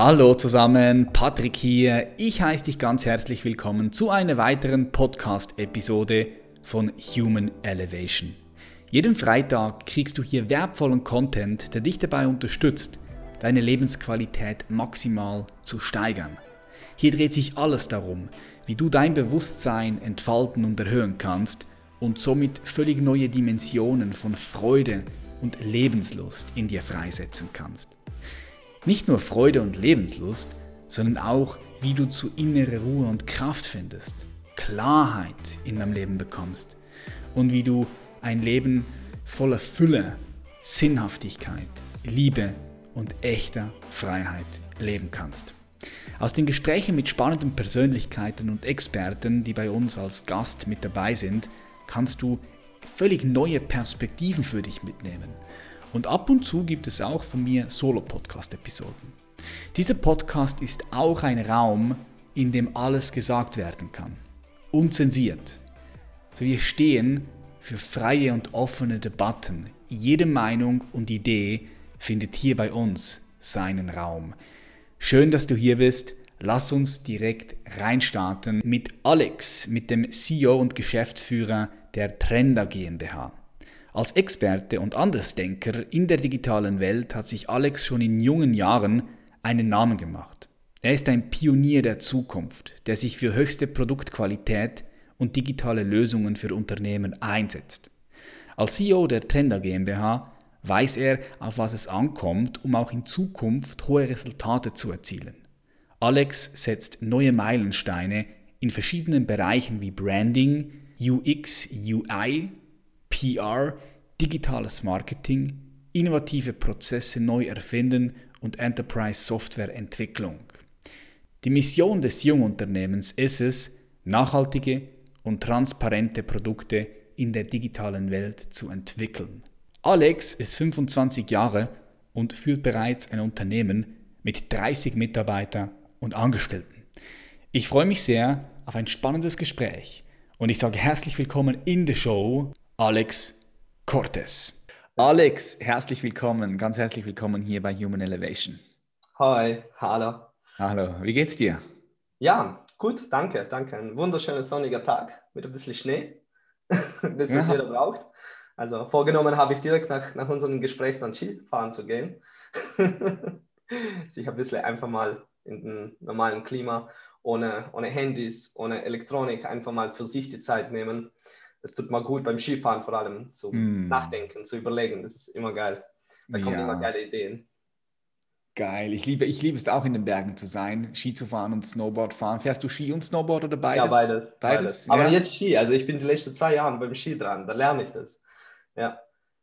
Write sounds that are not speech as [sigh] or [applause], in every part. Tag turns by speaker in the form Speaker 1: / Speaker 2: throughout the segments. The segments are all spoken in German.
Speaker 1: Hallo zusammen, Patrick hier. Ich heiße dich ganz herzlich willkommen zu einer weiteren Podcast-Episode von Human Elevation. Jeden Freitag kriegst du hier wertvollen Content, der dich dabei unterstützt, deine Lebensqualität maximal zu steigern. Hier dreht sich alles darum, wie du dein Bewusstsein entfalten und erhöhen kannst und somit völlig neue Dimensionen von Freude und Lebenslust in dir freisetzen kannst. Nicht nur Freude und Lebenslust, sondern auch, wie du zu innerer Ruhe und Kraft findest, Klarheit in deinem Leben bekommst und wie du ein Leben voller Fülle, Sinnhaftigkeit, Liebe und echter Freiheit leben kannst. Aus den Gesprächen mit spannenden Persönlichkeiten und Experten, die bei uns als Gast mit dabei sind, kannst du völlig neue Perspektiven für dich mitnehmen und ab und zu gibt es auch von mir Solo-Podcast-Episoden. Dieser Podcast ist auch ein Raum, in dem alles gesagt werden kann. Unzensiert. So wir stehen für freie und offene Debatten. Jede Meinung und Idee findet hier bei uns seinen Raum. Schön, dass du hier bist. Lass uns direkt reinstarten mit Alex, mit dem CEO und Geschäftsführer der Trender GmbH. Als Experte und Andersdenker in der digitalen Welt hat sich Alex schon in jungen Jahren einen Namen gemacht. Er ist ein Pionier der Zukunft, der sich für höchste Produktqualität und digitale Lösungen für Unternehmen einsetzt. Als CEO der Trender GmbH weiß er, auf was es ankommt, um auch in Zukunft hohe Resultate zu erzielen. Alex setzt neue Meilensteine in verschiedenen Bereichen wie Branding, UX, UI, PR, digitales Marketing, innovative Prozesse neu erfinden und Enterprise Software Entwicklung. Die Mission des Jungunternehmens ist es, nachhaltige und transparente Produkte in der digitalen Welt zu entwickeln. Alex ist 25 Jahre und führt bereits ein Unternehmen mit 30 Mitarbeitern und Angestellten. Ich freue mich sehr auf ein spannendes Gespräch und ich sage herzlich willkommen in der Show Alex Cortes. Alex, herzlich willkommen, ganz herzlich willkommen hier bei Human Elevation.
Speaker 2: Hi, hallo.
Speaker 1: Hallo, wie geht's dir?
Speaker 2: Ja, gut, danke, danke. Ein wunderschöner sonniger Tag mit ein bisschen Schnee, [laughs] das was ja. jeder braucht. Also vorgenommen habe ich direkt nach, nach unserem Gespräch dann Skifahren zu gehen. [laughs] Sich ein bisschen einfach mal in dem normalen Klima, ohne, ohne Handys, ohne Elektronik, einfach mal für sich die Zeit nehmen es tut mal gut beim Skifahren vor allem zu mm. nachdenken, zu überlegen. Das ist immer geil. Da kommen ja. immer geile Ideen.
Speaker 1: Geil. Ich liebe, ich liebe es auch in den Bergen zu sein, Ski zu fahren und Snowboard fahren. Fährst du Ski und Snowboard oder beides?
Speaker 2: Ja, beides. Beides. beides. Aber ja. jetzt Ski. Also ich bin die letzten zwei Jahre beim Ski dran. Da lerne ich das. Ja.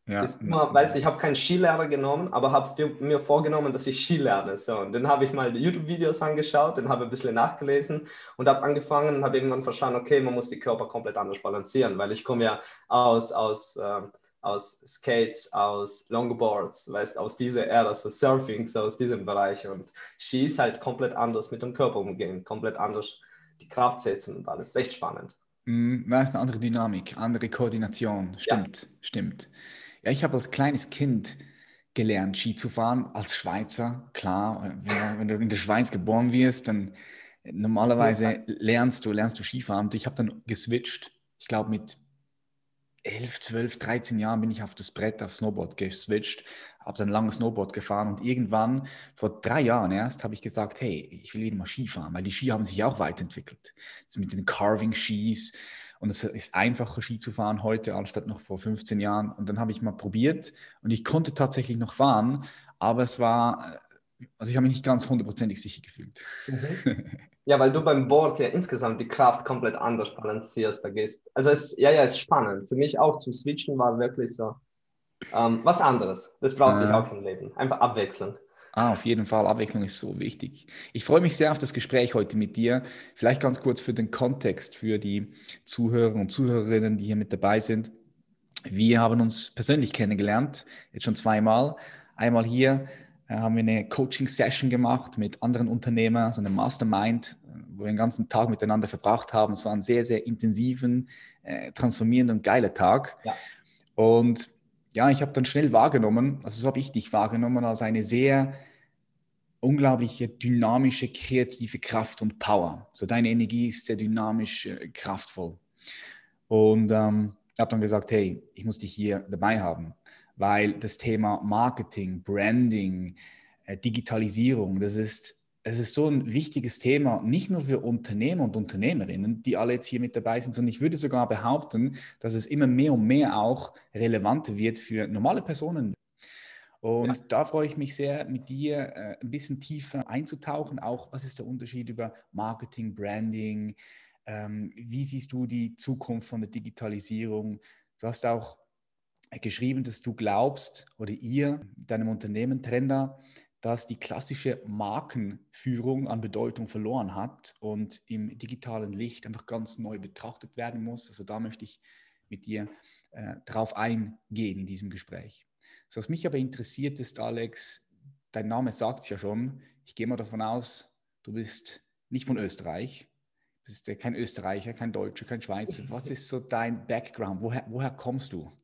Speaker 2: Ja. Das immer, weißt ich habe keinen Skilehrer genommen, aber habe mir vorgenommen, dass ich Ski lerne. So, und dann habe ich mal YouTube-Videos angeschaut, dann habe ein bisschen nachgelesen und habe angefangen und habe irgendwann verstanden, okay, man muss die Körper komplett anders balancieren, weil ich komme ja aus, aus, äh, aus Skates, aus Longboards, weißt aus dieser Ära, so Surfing, so aus diesem Bereich. Und Ski ist halt komplett anders mit dem Körper umgehen, komplett anders die Kraft setzen und alles. Echt spannend.
Speaker 1: Mm, da ist eine andere Dynamik, andere Koordination. Stimmt, ja. stimmt. Ja, ich habe als kleines Kind gelernt, Ski zu fahren, als Schweizer. Klar, wenn, du in der Schweiz geboren wirst, dann normalerweise lernst du, lernst du Skifahren. Und ich habe dann geswitcht. Ich glaube, mit 11, 12, 13 Jahren bin ich auf das Brett, auf Snowboard geswitcht, habe dann lange Snowboard gefahren und irgendwann, vor drei Jahren erst, habe ich gesagt, hey, ich will wieder mal Skifahren, weil die Ski haben sich auch weiterentwickelt. Das mit den Carving-Skis und es ist einfacher, Ski zu fahren heute, anstatt noch vor 15 Jahren. Und dann habe ich mal probiert und ich konnte tatsächlich noch fahren, aber es war, also ich habe mich nicht ganz hundertprozentig sicher gefühlt.
Speaker 2: Mhm. Ja, weil du beim Board ja insgesamt die Kraft komplett anders balancierst, da gehst. Also es, ja, ja, es ist spannend. Für mich auch zum Switchen war wirklich so ähm, was anderes. Das braucht äh, sich auch im Leben. Einfach abwechselnd.
Speaker 1: Ah, auf jeden Fall. Abwechslung ist so wichtig. Ich freue mich sehr auf das Gespräch heute mit dir. Vielleicht ganz kurz für den Kontext, für die Zuhörer und Zuhörerinnen, die hier mit dabei sind. Wir haben uns persönlich kennengelernt, jetzt schon zweimal. Einmal hier äh, haben wir eine Coaching-Session gemacht mit anderen Unternehmern, so eine Mastermind, wo wir den ganzen Tag miteinander verbracht haben. Es war ein sehr, sehr intensiven, äh, transformierender und geiler Tag. Ja. Und ja, ich habe dann schnell wahrgenommen, also so habe ich dich wahrgenommen, als eine sehr unglaubliche dynamische, kreative Kraft und Power. So deine Energie ist sehr dynamisch, äh, kraftvoll. Und ähm, ich habe dann gesagt, hey, ich muss dich hier dabei haben, weil das Thema Marketing, Branding, äh, Digitalisierung, das ist, es ist so ein wichtiges Thema, nicht nur für Unternehmer und Unternehmerinnen, die alle jetzt hier mit dabei sind, sondern ich würde sogar behaupten, dass es immer mehr und mehr auch relevanter wird für normale Personen. Und ja. da freue ich mich sehr, mit dir äh, ein bisschen tiefer einzutauchen. Auch was ist der Unterschied über Marketing, Branding, ähm, wie siehst du die Zukunft von der Digitalisierung? Du hast auch geschrieben, dass du glaubst oder ihr, deinem Unternehmen Trender, dass die klassische Markenführung an Bedeutung verloren hat und im digitalen Licht einfach ganz neu betrachtet werden muss. Also da möchte ich mit dir äh, drauf eingehen in diesem Gespräch. So, was mich aber interessiert ist, Alex, dein Name sagt es ja schon. Ich gehe mal davon aus, du bist nicht von Österreich. Du bist kein Österreicher, kein Deutscher, kein Schweizer. [laughs] Was ist so dein Background? Woher, woher kommst du?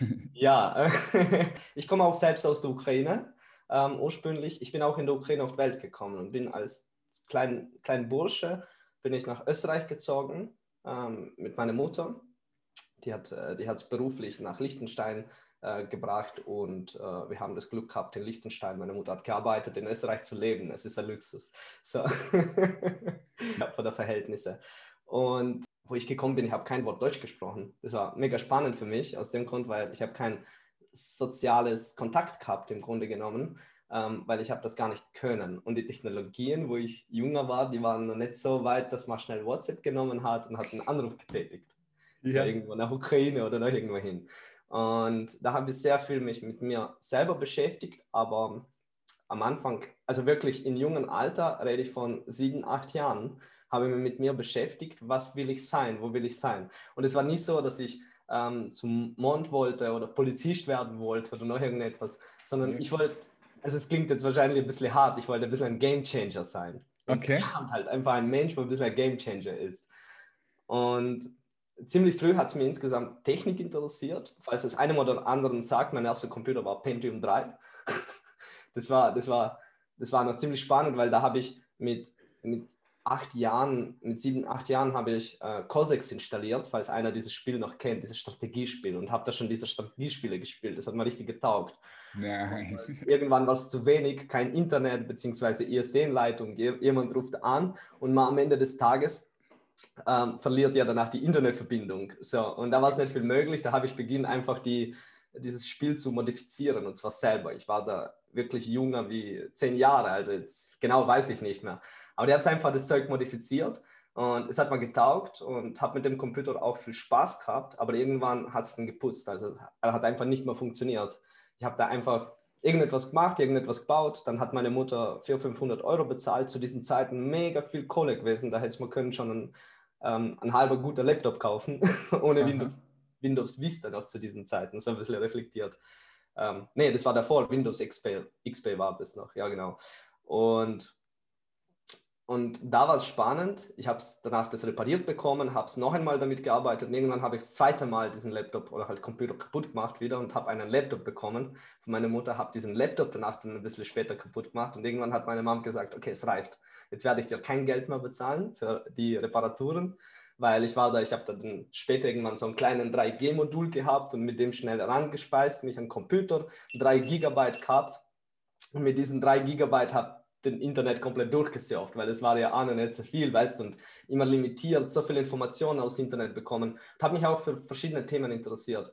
Speaker 1: [laughs]
Speaker 2: ja, [laughs] ich komme auch selbst aus der Ukraine ähm, ursprünglich. Ich bin auch in der Ukraine auf die Welt gekommen und bin als klein, klein Bursche bin ich nach Österreich gezogen ähm, mit meiner Mutter. Die hat äh, es beruflich nach Liechtenstein äh, gebracht und äh, wir haben das Glück gehabt in Liechtenstein. Meine Mutter hat gearbeitet, in Österreich zu leben. Es ist ein Luxus. So. [laughs] ja, von der Verhältnisse. Und wo ich gekommen bin, ich habe kein Wort Deutsch gesprochen. Das war mega spannend für mich, aus dem Grund, weil ich habe kein soziales Kontakt gehabt im Grunde genommen, ähm, weil ich habe das gar nicht können. Und die Technologien, wo ich jünger war, die waren noch nicht so weit, dass man schnell WhatsApp genommen hat und hat einen Anruf getätigt. Ja. So irgendwo nach Ukraine oder nach irgendwo hin. Und da habe ich sehr viel mich mit mir selber beschäftigt, aber am Anfang, also wirklich in jungen Alter, rede ich von sieben, acht Jahren, habe ich mich mit mir beschäftigt, was will ich sein, wo will ich sein. Und es war nicht so, dass ich ähm, zum Mond wollte oder Polizist werden wollte oder noch irgendetwas, sondern mhm. ich wollte, also es klingt jetzt wahrscheinlich ein bisschen hart, ich wollte ein bisschen ein Game Changer sein. Okay. Insgesamt halt einfach ein Mensch, der ein bisschen ein Game Changer ist. Und ziemlich früh hat es mir insgesamt Technik interessiert. Falls es einem oder anderen sagt, mein erster Computer war Pentium 3. [laughs] das, war, das, war, das war noch ziemlich spannend, weil da habe ich mit, mit acht Jahren, mit sieben, acht Jahren habe ich äh, Cossacks installiert, falls einer dieses Spiel noch kennt, dieses Strategiespiel und habe da schon diese Strategiespiele gespielt. Das hat mir richtig getaugt. Nein. Irgendwann war es zu wenig, kein Internet bzw. ISDN-Leitung. Jemand ruft an und mal am Ende des Tages ähm, verliert ja danach die Internetverbindung. So, und da war es nicht viel möglich. Da habe ich begonnen, einfach die, dieses Spiel zu modifizieren und zwar selber. Ich war da wirklich jünger wie zehn Jahre, also jetzt genau weiß ich nicht mehr. Aber ich habe einfach das Zeug modifiziert und es hat mir getaugt und habe mit dem Computer auch viel Spaß gehabt, aber irgendwann hat es dann geputzt. Also er hat einfach nicht mehr funktioniert. Ich habe da einfach irgendetwas gemacht, irgendetwas gebaut. Dann hat meine Mutter 400, 500 Euro bezahlt. Zu diesen Zeiten mega viel Kohle gewesen. Da hätte man können schon ein, ähm, ein halber guter Laptop kaufen, [laughs] ohne Windows, Windows Vista noch zu diesen Zeiten. So ein bisschen reflektiert. Ähm, nee, das war davor, Windows XP, XP war das noch, ja genau. Und und da war es spannend. Ich habe es danach das repariert bekommen, habe es noch einmal damit gearbeitet. Und irgendwann habe ich das zweite Mal diesen Laptop oder halt Computer kaputt gemacht wieder und habe einen Laptop bekommen von meiner Mutter. Habe diesen Laptop danach dann ein bisschen später kaputt gemacht. Und irgendwann hat meine Mom gesagt, okay, es reicht. Jetzt werde ich dir kein Geld mehr bezahlen für die Reparaturen, weil ich war da, ich habe dann später irgendwann so einen kleinen 3G-Modul gehabt und mit dem schnell herangespeist, mich an Computer, 3 Gigabyte gehabt. Und mit diesen 3 Gigabyte habe den Internet komplett durchgesurft, weil es war ja auch noch nicht so viel, weißt und immer limitiert, so viele Informationen aus Internet bekommen. Und habe mich auch für verschiedene Themen interessiert.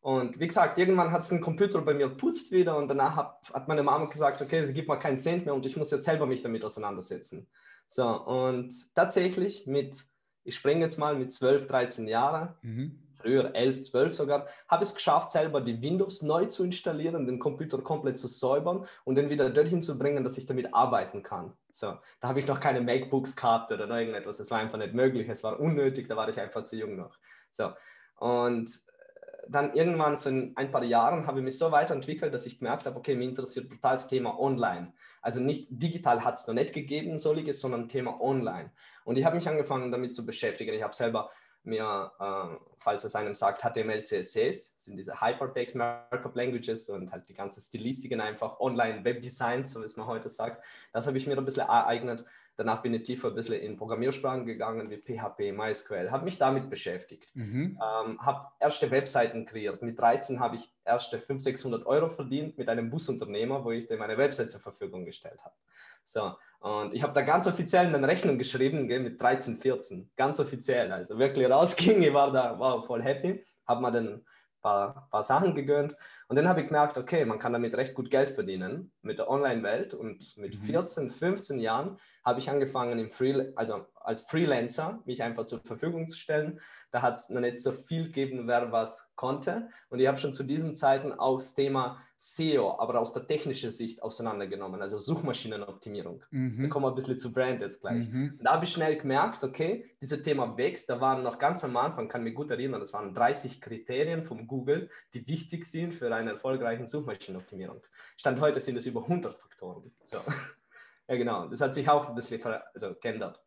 Speaker 2: Und wie gesagt, irgendwann hat es den Computer bei mir putzt wieder und danach hat, hat meine Mama gesagt, okay, sie gibt mir keinen Cent mehr und ich muss jetzt selber mich damit auseinandersetzen. So, und tatsächlich mit, ich springe jetzt mal mit 12, 13 Jahren, mhm früher 11, 12 sogar, habe es geschafft, selber die Windows neu zu installieren, den Computer komplett zu säubern und den wieder dorthin zu bringen, dass ich damit arbeiten kann. So, da habe ich noch keine MacBooks gehabt oder irgendetwas. Das war einfach nicht möglich. Es war unnötig, da war ich einfach zu jung noch. So, und äh, dann irgendwann so in ein paar Jahren habe ich mich so weiterentwickelt, dass ich gemerkt habe, okay, mir interessiert brutal das Thema Online. Also nicht digital hat es noch nicht gegeben, soliges, sondern Thema Online. Und ich habe mich angefangen damit zu beschäftigen. Ich habe selber mir, äh, falls es einem sagt, HTML, CSS, sind diese Hypertext Markup Languages und halt die ganzen Stilistiken einfach Online Webdesign, so wie man heute sagt. Das habe ich mir ein bisschen ereignet. Danach bin ich tiefer ein bisschen in Programmiersprachen gegangen, wie PHP, MySQL, habe mich damit beschäftigt. Mhm. Ähm, habe erste Webseiten kreiert. Mit 13 habe ich erste 500, 600 Euro verdient mit einem Busunternehmer, wo ich dem meine Website zur Verfügung gestellt habe. So, und ich habe da ganz offiziell eine Rechnung geschrieben, gell, mit 13, 14, ganz offiziell, also wirklich rausging, ich war da war voll happy, habe mir dann paar, paar Sachen gegönnt. Und dann habe ich gemerkt, okay, man kann damit recht gut Geld verdienen mit der Online-Welt. Und mit 14, mhm. 15 Jahren habe ich angefangen, im Free, also als Freelancer mich einfach zur Verfügung zu stellen. Da hat es noch nicht so viel gegeben, wer was konnte. Und ich habe schon zu diesen Zeiten auch das Thema SEO, aber aus der technischen Sicht auseinandergenommen, also Suchmaschinenoptimierung. Mhm. Da kommen wir ein bisschen zu Brand jetzt gleich. Mhm. Da habe ich schnell gemerkt, okay, dieses Thema wächst. Da waren noch ganz am Anfang, kann mich gut erinnern, das waren 30 Kriterien von Google, die wichtig sind für eine erfolgreiche Suchmaschinenoptimierung. Stand heute sind es über 100 Faktoren. So. [laughs] ja, genau. Das hat sich auch ein bisschen also, geändert.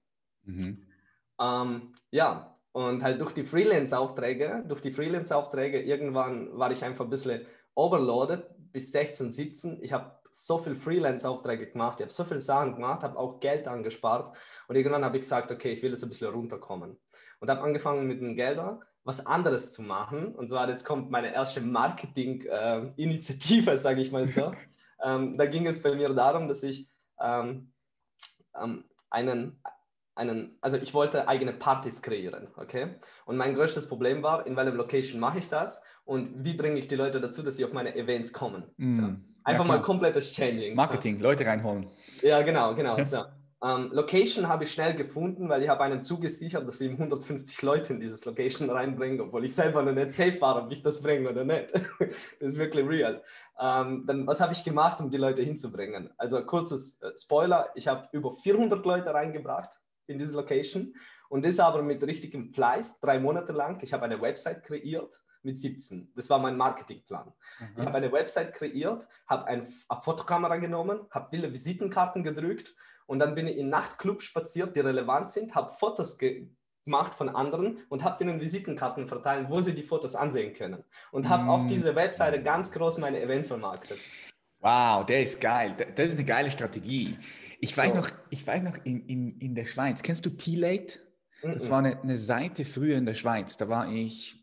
Speaker 2: Mhm. Ähm, ja, und halt durch die Freelance-Aufträge, durch die Freelance-Aufträge, irgendwann war ich einfach ein bisschen overloaded bis 16, 17. Ich habe so viel Freelance-Aufträge gemacht, ich habe so viele Sachen gemacht, habe auch Geld angespart und irgendwann habe ich gesagt, okay, ich will jetzt ein bisschen runterkommen und habe angefangen mit den Geldern was anderes zu machen. Und zwar jetzt kommt meine erste Marketing-Initiative, [laughs] äh, sage ich mal so. [laughs] ähm, da ging es bei mir darum, dass ich ähm, ähm, einen einen, also ich wollte eigene Partys kreieren, okay? Und mein größtes Problem war, in welchem Location mache ich das und wie bringe ich die Leute dazu, dass sie auf meine Events kommen? Mm, so. Einfach ja, mal komplettes Changing.
Speaker 1: Marketing, so. Leute reinholen.
Speaker 2: Ja, genau, genau. [laughs] So. Ähm, Location habe ich schnell gefunden, weil ich habe einem zugesichert, dass ich 150 Leute in dieses Location reinbringe, obwohl ich selber noch nicht safe war, ob ich das bringe oder nicht. [laughs] das ist wirklich real. Ähm, dann, was habe ich gemacht, um die Leute hinzubringen? Also kurzes äh, Spoiler, ich habe über 400 Leute reingebracht in diese Location und das aber mit richtigem Fleiß, drei Monate lang. Ich habe eine Website kreiert mit 17. Das war mein Marketingplan. Mhm. Ich habe eine Website kreiert, habe ein, eine Fotokamera genommen, habe viele Visitenkarten gedrückt und dann bin ich in Nachtclubs spaziert, die relevant sind, habe Fotos gemacht von anderen und habe ihnen Visitenkarten verteilt, wo sie die Fotos ansehen können. Und habe mm. auf dieser Webseite ganz groß meine Event vermarktet.
Speaker 1: Wow, der ist geil. Das ist eine geile Strategie. Ich weiß so. noch, ich weiß noch in, in, in der Schweiz, kennst du T-Late? Das war eine, eine Seite früher in der Schweiz. Da war ich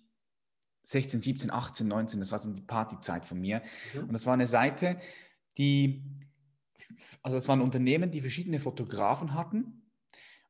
Speaker 1: 16, 17, 18, 19, das war so die Partyzeit von mir. Mhm. Und das war eine Seite, die also es waren Unternehmen, die verschiedene Fotografen hatten.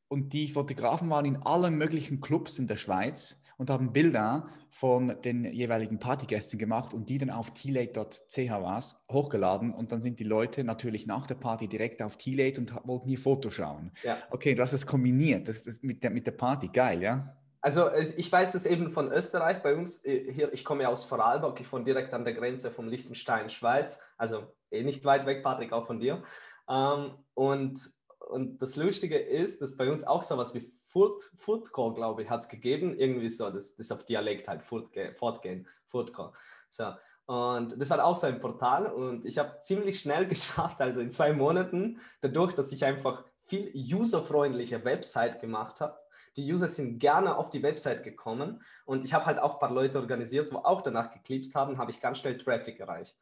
Speaker 1: Und die Fotografen waren in allen möglichen Clubs in der Schweiz und haben Bilder von den jeweiligen Partygästen gemacht und die dann auf tlate.ch was hochgeladen. Und dann sind die Leute natürlich nach der Party direkt auf Tlate und wollten hier Foto schauen. Ja. Okay, du hast es kombiniert, das ist mit der, mit der Party, geil, ja?
Speaker 2: Also ich weiß es eben von Österreich, bei uns äh, hier, ich komme ja aus Vorarlberg, ich wohne direkt an der Grenze von Liechtenstein, Schweiz, also eh nicht weit weg, Patrick, auch von dir. Ähm, und, und das Lustige ist, dass bei uns auch so was wie Furt, Furtcore, glaube ich, hat es gegeben, irgendwie so, das, das auf Dialekt halt, Furtge, Fortgehen, Furtcore. So. Und das war auch so ein Portal und ich habe ziemlich schnell [laughs] geschafft, also in zwei Monaten, dadurch, dass ich einfach viel userfreundliche Website gemacht habe, die User sind gerne auf die Website gekommen und ich habe halt auch ein paar Leute organisiert, wo auch danach geklipst haben, habe ich ganz schnell Traffic erreicht.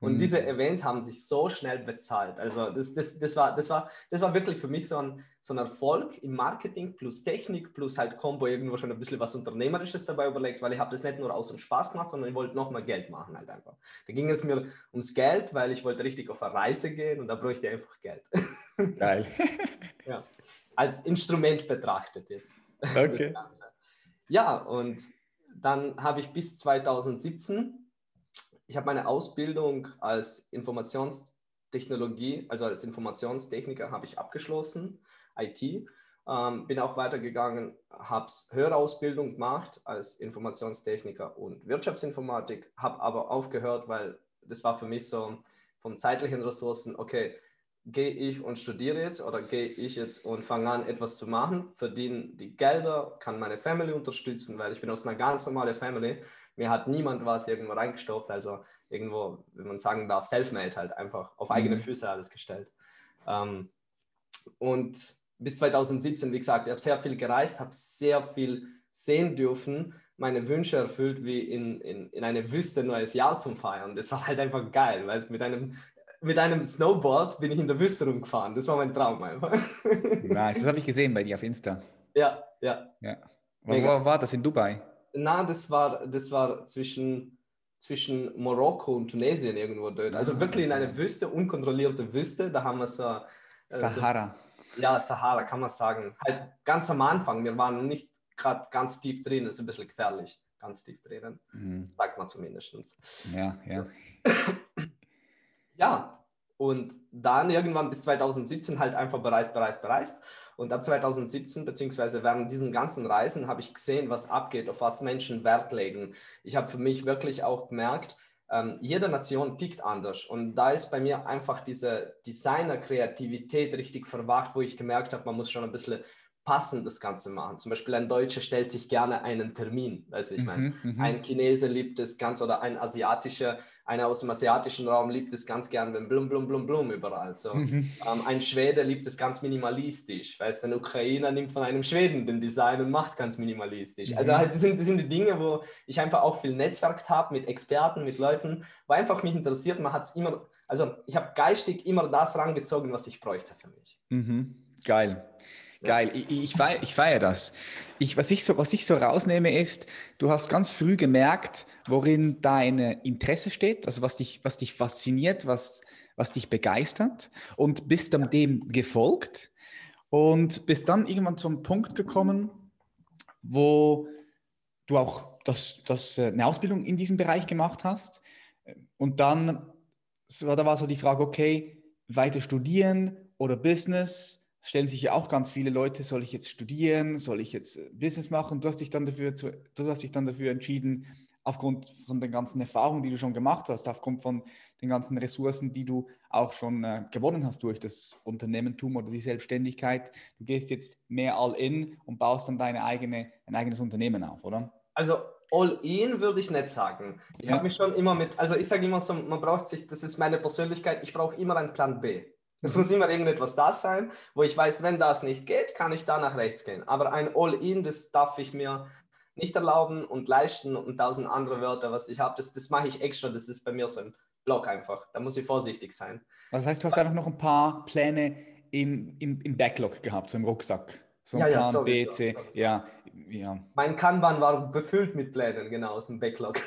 Speaker 2: Und mhm. diese Events haben sich so schnell bezahlt. Also das, das, das, war, das, war, das war wirklich für mich so ein, so ein Erfolg im Marketing plus Technik plus halt Combo irgendwo schon ein bisschen was Unternehmerisches dabei überlegt, weil ich habe das nicht nur aus dem Spaß gemacht, sondern ich wollte noch mal Geld machen halt einfach. Da ging es mir ums Geld, weil ich wollte richtig auf eine Reise gehen und da bräuchte ich einfach Geld. [laughs]
Speaker 1: Geil.
Speaker 2: ja, als Instrument betrachtet jetzt.
Speaker 1: Okay.
Speaker 2: Ja, und dann habe ich bis 2017 ich habe meine Ausbildung als Informationstechnologie, also als Informationstechniker habe ich abgeschlossen, IT. Ähm, bin auch weitergegangen, habe Hörausbildung gemacht als Informationstechniker und Wirtschaftsinformatik, habe aber aufgehört, weil das war für mich so vom zeitlichen Ressourcen, okay, gehe ich und studiere jetzt oder gehe ich jetzt und fange an, etwas zu machen, verdiene die Gelder, kann meine Family unterstützen, weil ich bin aus einer ganz normalen Family mir hat niemand was irgendwo reingestopft, also irgendwo, wenn man sagen darf, self-made halt, einfach auf eigene mhm. Füße alles gestellt. Ähm, und bis 2017, wie gesagt, ich habe sehr viel gereist, habe sehr viel sehen dürfen, meine Wünsche erfüllt, wie in, in, in eine Wüste ein neues Jahr zum Feiern. Das war halt einfach geil, weil mit einem, mit einem Snowboard bin ich in der Wüste rumgefahren. Das war mein Traum einfach.
Speaker 1: Nice, das habe ich gesehen bei dir auf Insta.
Speaker 2: Ja, ja.
Speaker 1: ja. Wo war das in Dubai?
Speaker 2: Na, das war, das war zwischen, zwischen Marokko und Tunesien irgendwo dort. Also ah, wirklich in einer Wüste, unkontrollierte Wüste. Da haben wir so. Äh,
Speaker 1: Sahara.
Speaker 2: So, ja, Sahara kann man sagen. Halt ganz am Anfang. Wir waren nicht gerade ganz tief drin, das ist ein bisschen gefährlich. Ganz tief drinnen. Mhm. Sagt man zumindest.
Speaker 1: Ja, ja.
Speaker 2: Ja, und dann irgendwann bis 2017 halt einfach bereist, bereist, bereist. Und ab 2017, beziehungsweise während diesen ganzen Reisen, habe ich gesehen, was abgeht, auf was Menschen Wert legen. Ich habe für mich wirklich auch gemerkt, ähm, jede Nation tickt anders. Und da ist bei mir einfach diese Designer-Kreativität richtig verwacht, wo ich gemerkt habe, man muss schon ein bisschen passend das Ganze machen. Zum Beispiel ein Deutscher stellt sich gerne einen Termin. Weißt du, ich meine, mhm, mhm. ein Chinese liebt es ganz oder ein asiatischer, einer aus dem asiatischen Raum liebt es ganz gern, wenn blum, blum, blum, blum überall. So. Mhm. Ähm, ein Schwede liebt es ganz minimalistisch. Weißt du, ein Ukrainer nimmt von einem Schweden den Design und macht ganz minimalistisch. Mhm. Also halt, das sind, das sind die Dinge, wo ich einfach auch viel Netzwerk habe mit Experten, mit Leuten, wo einfach mich interessiert. Man hat es immer, also ich habe geistig immer das rangezogen, was ich bräuchte für mich.
Speaker 1: Mhm. Geil. Geil, ich, ich feiere ich feier das. Ich, was, ich so, was ich so rausnehme ist, du hast ganz früh gemerkt, worin dein Interesse steht, also was dich, was dich fasziniert, was, was dich begeistert und bist dann dem gefolgt und bist dann irgendwann zum Punkt gekommen, wo du auch das, das, äh, eine Ausbildung in diesem Bereich gemacht hast. Und dann da war so die Frage, okay, weiter studieren oder Business stellen sich ja auch ganz viele Leute, soll ich jetzt studieren, soll ich jetzt äh, Business machen? Du hast dich dann dafür, du hast dich dann dafür entschieden, aufgrund von den ganzen Erfahrungen, die du schon gemacht hast, aufgrund von den ganzen Ressourcen, die du auch schon äh, gewonnen hast durch das Unternehmertum oder die Selbstständigkeit. Du gehst jetzt mehr all in und baust dann deine eigene, ein eigenes Unternehmen auf, oder?
Speaker 2: Also all in würde ich nicht sagen. Ich ja. habe mich schon immer mit, also ich sage immer so, man braucht sich, das ist meine Persönlichkeit, ich brauche immer einen Plan B. Es muss immer irgendetwas da sein, wo ich weiß, wenn das nicht geht, kann ich da nach rechts gehen. Aber ein All-In, das darf ich mir nicht erlauben und leisten und tausend andere Wörter, was ich habe, das, das mache ich extra. Das ist bei mir so ein Block einfach. Da muss ich vorsichtig sein.
Speaker 1: Das heißt, du hast einfach noch ein paar Pläne im, im, im Backlog gehabt, so im Rucksack. So ein ja, Plan ja, B, C. Sowieso. Ja, ja.
Speaker 2: Mein Kanban war befüllt mit Plänen, genau, aus dem Backlog.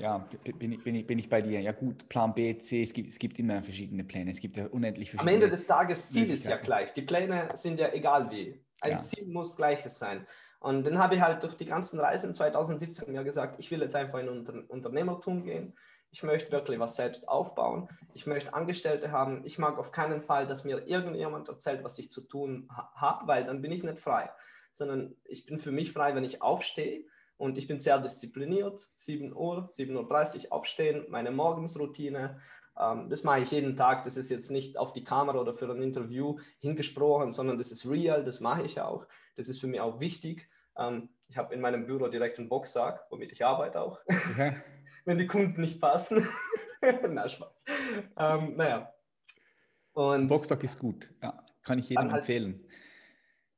Speaker 1: Ja, bin ich, bin, ich, bin ich bei dir. Ja gut, Plan B, C, es gibt, es gibt immer verschiedene Pläne. Es gibt ja unendlich verschiedene
Speaker 2: Am Ende des Tages, Ziel ist ja gleich. Die Pläne sind ja egal wie. Ein ja. Ziel muss gleiches sein. Und dann habe ich halt durch die ganzen Reisen 2017 mir gesagt, ich will jetzt einfach in Unter Unternehmertum gehen ich möchte wirklich was selbst aufbauen. Ich möchte Angestellte haben. Ich mag auf keinen Fall, dass mir irgendjemand erzählt, was ich zu tun ha habe, weil dann bin ich nicht frei. Sondern ich bin für mich frei, wenn ich aufstehe und ich bin sehr diszipliniert. 7 Uhr, 7.30 Uhr aufstehen, meine Morgensroutine. Ähm, das mache ich jeden Tag. Das ist jetzt nicht auf die Kamera oder für ein Interview hingesprochen, sondern das ist real. Das mache ich auch. Das ist für mich auch wichtig. Ähm, ich habe in meinem Büro direkt einen Boxsack, womit ich arbeite auch. Okay. [laughs] wenn die Kunden nicht passen. [laughs] Na, Spaß. Ähm, naja.
Speaker 1: Und Boxsack ist gut, ja. Kann ich jedem halt empfehlen.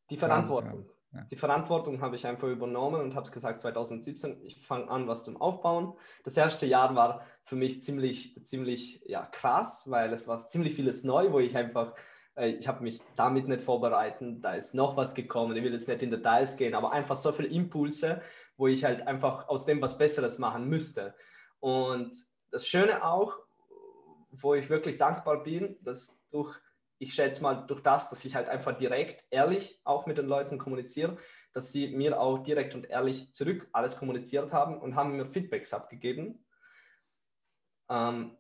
Speaker 2: Die Verantwortung. Die Verantwortung habe ich einfach übernommen und habe es gesagt, 2017, ich fange an, was zum Aufbauen. Das erste Jahr war für mich ziemlich, ziemlich ja, krass, weil es war ziemlich vieles neu, wo ich einfach, äh, ich habe mich damit nicht vorbereitet, da ist noch was gekommen, ich will jetzt nicht in Details gehen, aber einfach so viele Impulse, wo ich halt einfach aus dem was Besseres machen müsste. Und das Schöne auch, wo ich wirklich dankbar bin, dass durch, ich schätze mal, durch das, dass ich halt einfach direkt, ehrlich auch mit den Leuten kommuniziere, dass sie mir auch direkt und ehrlich zurück alles kommuniziert haben und haben mir Feedbacks abgegeben. Ähm,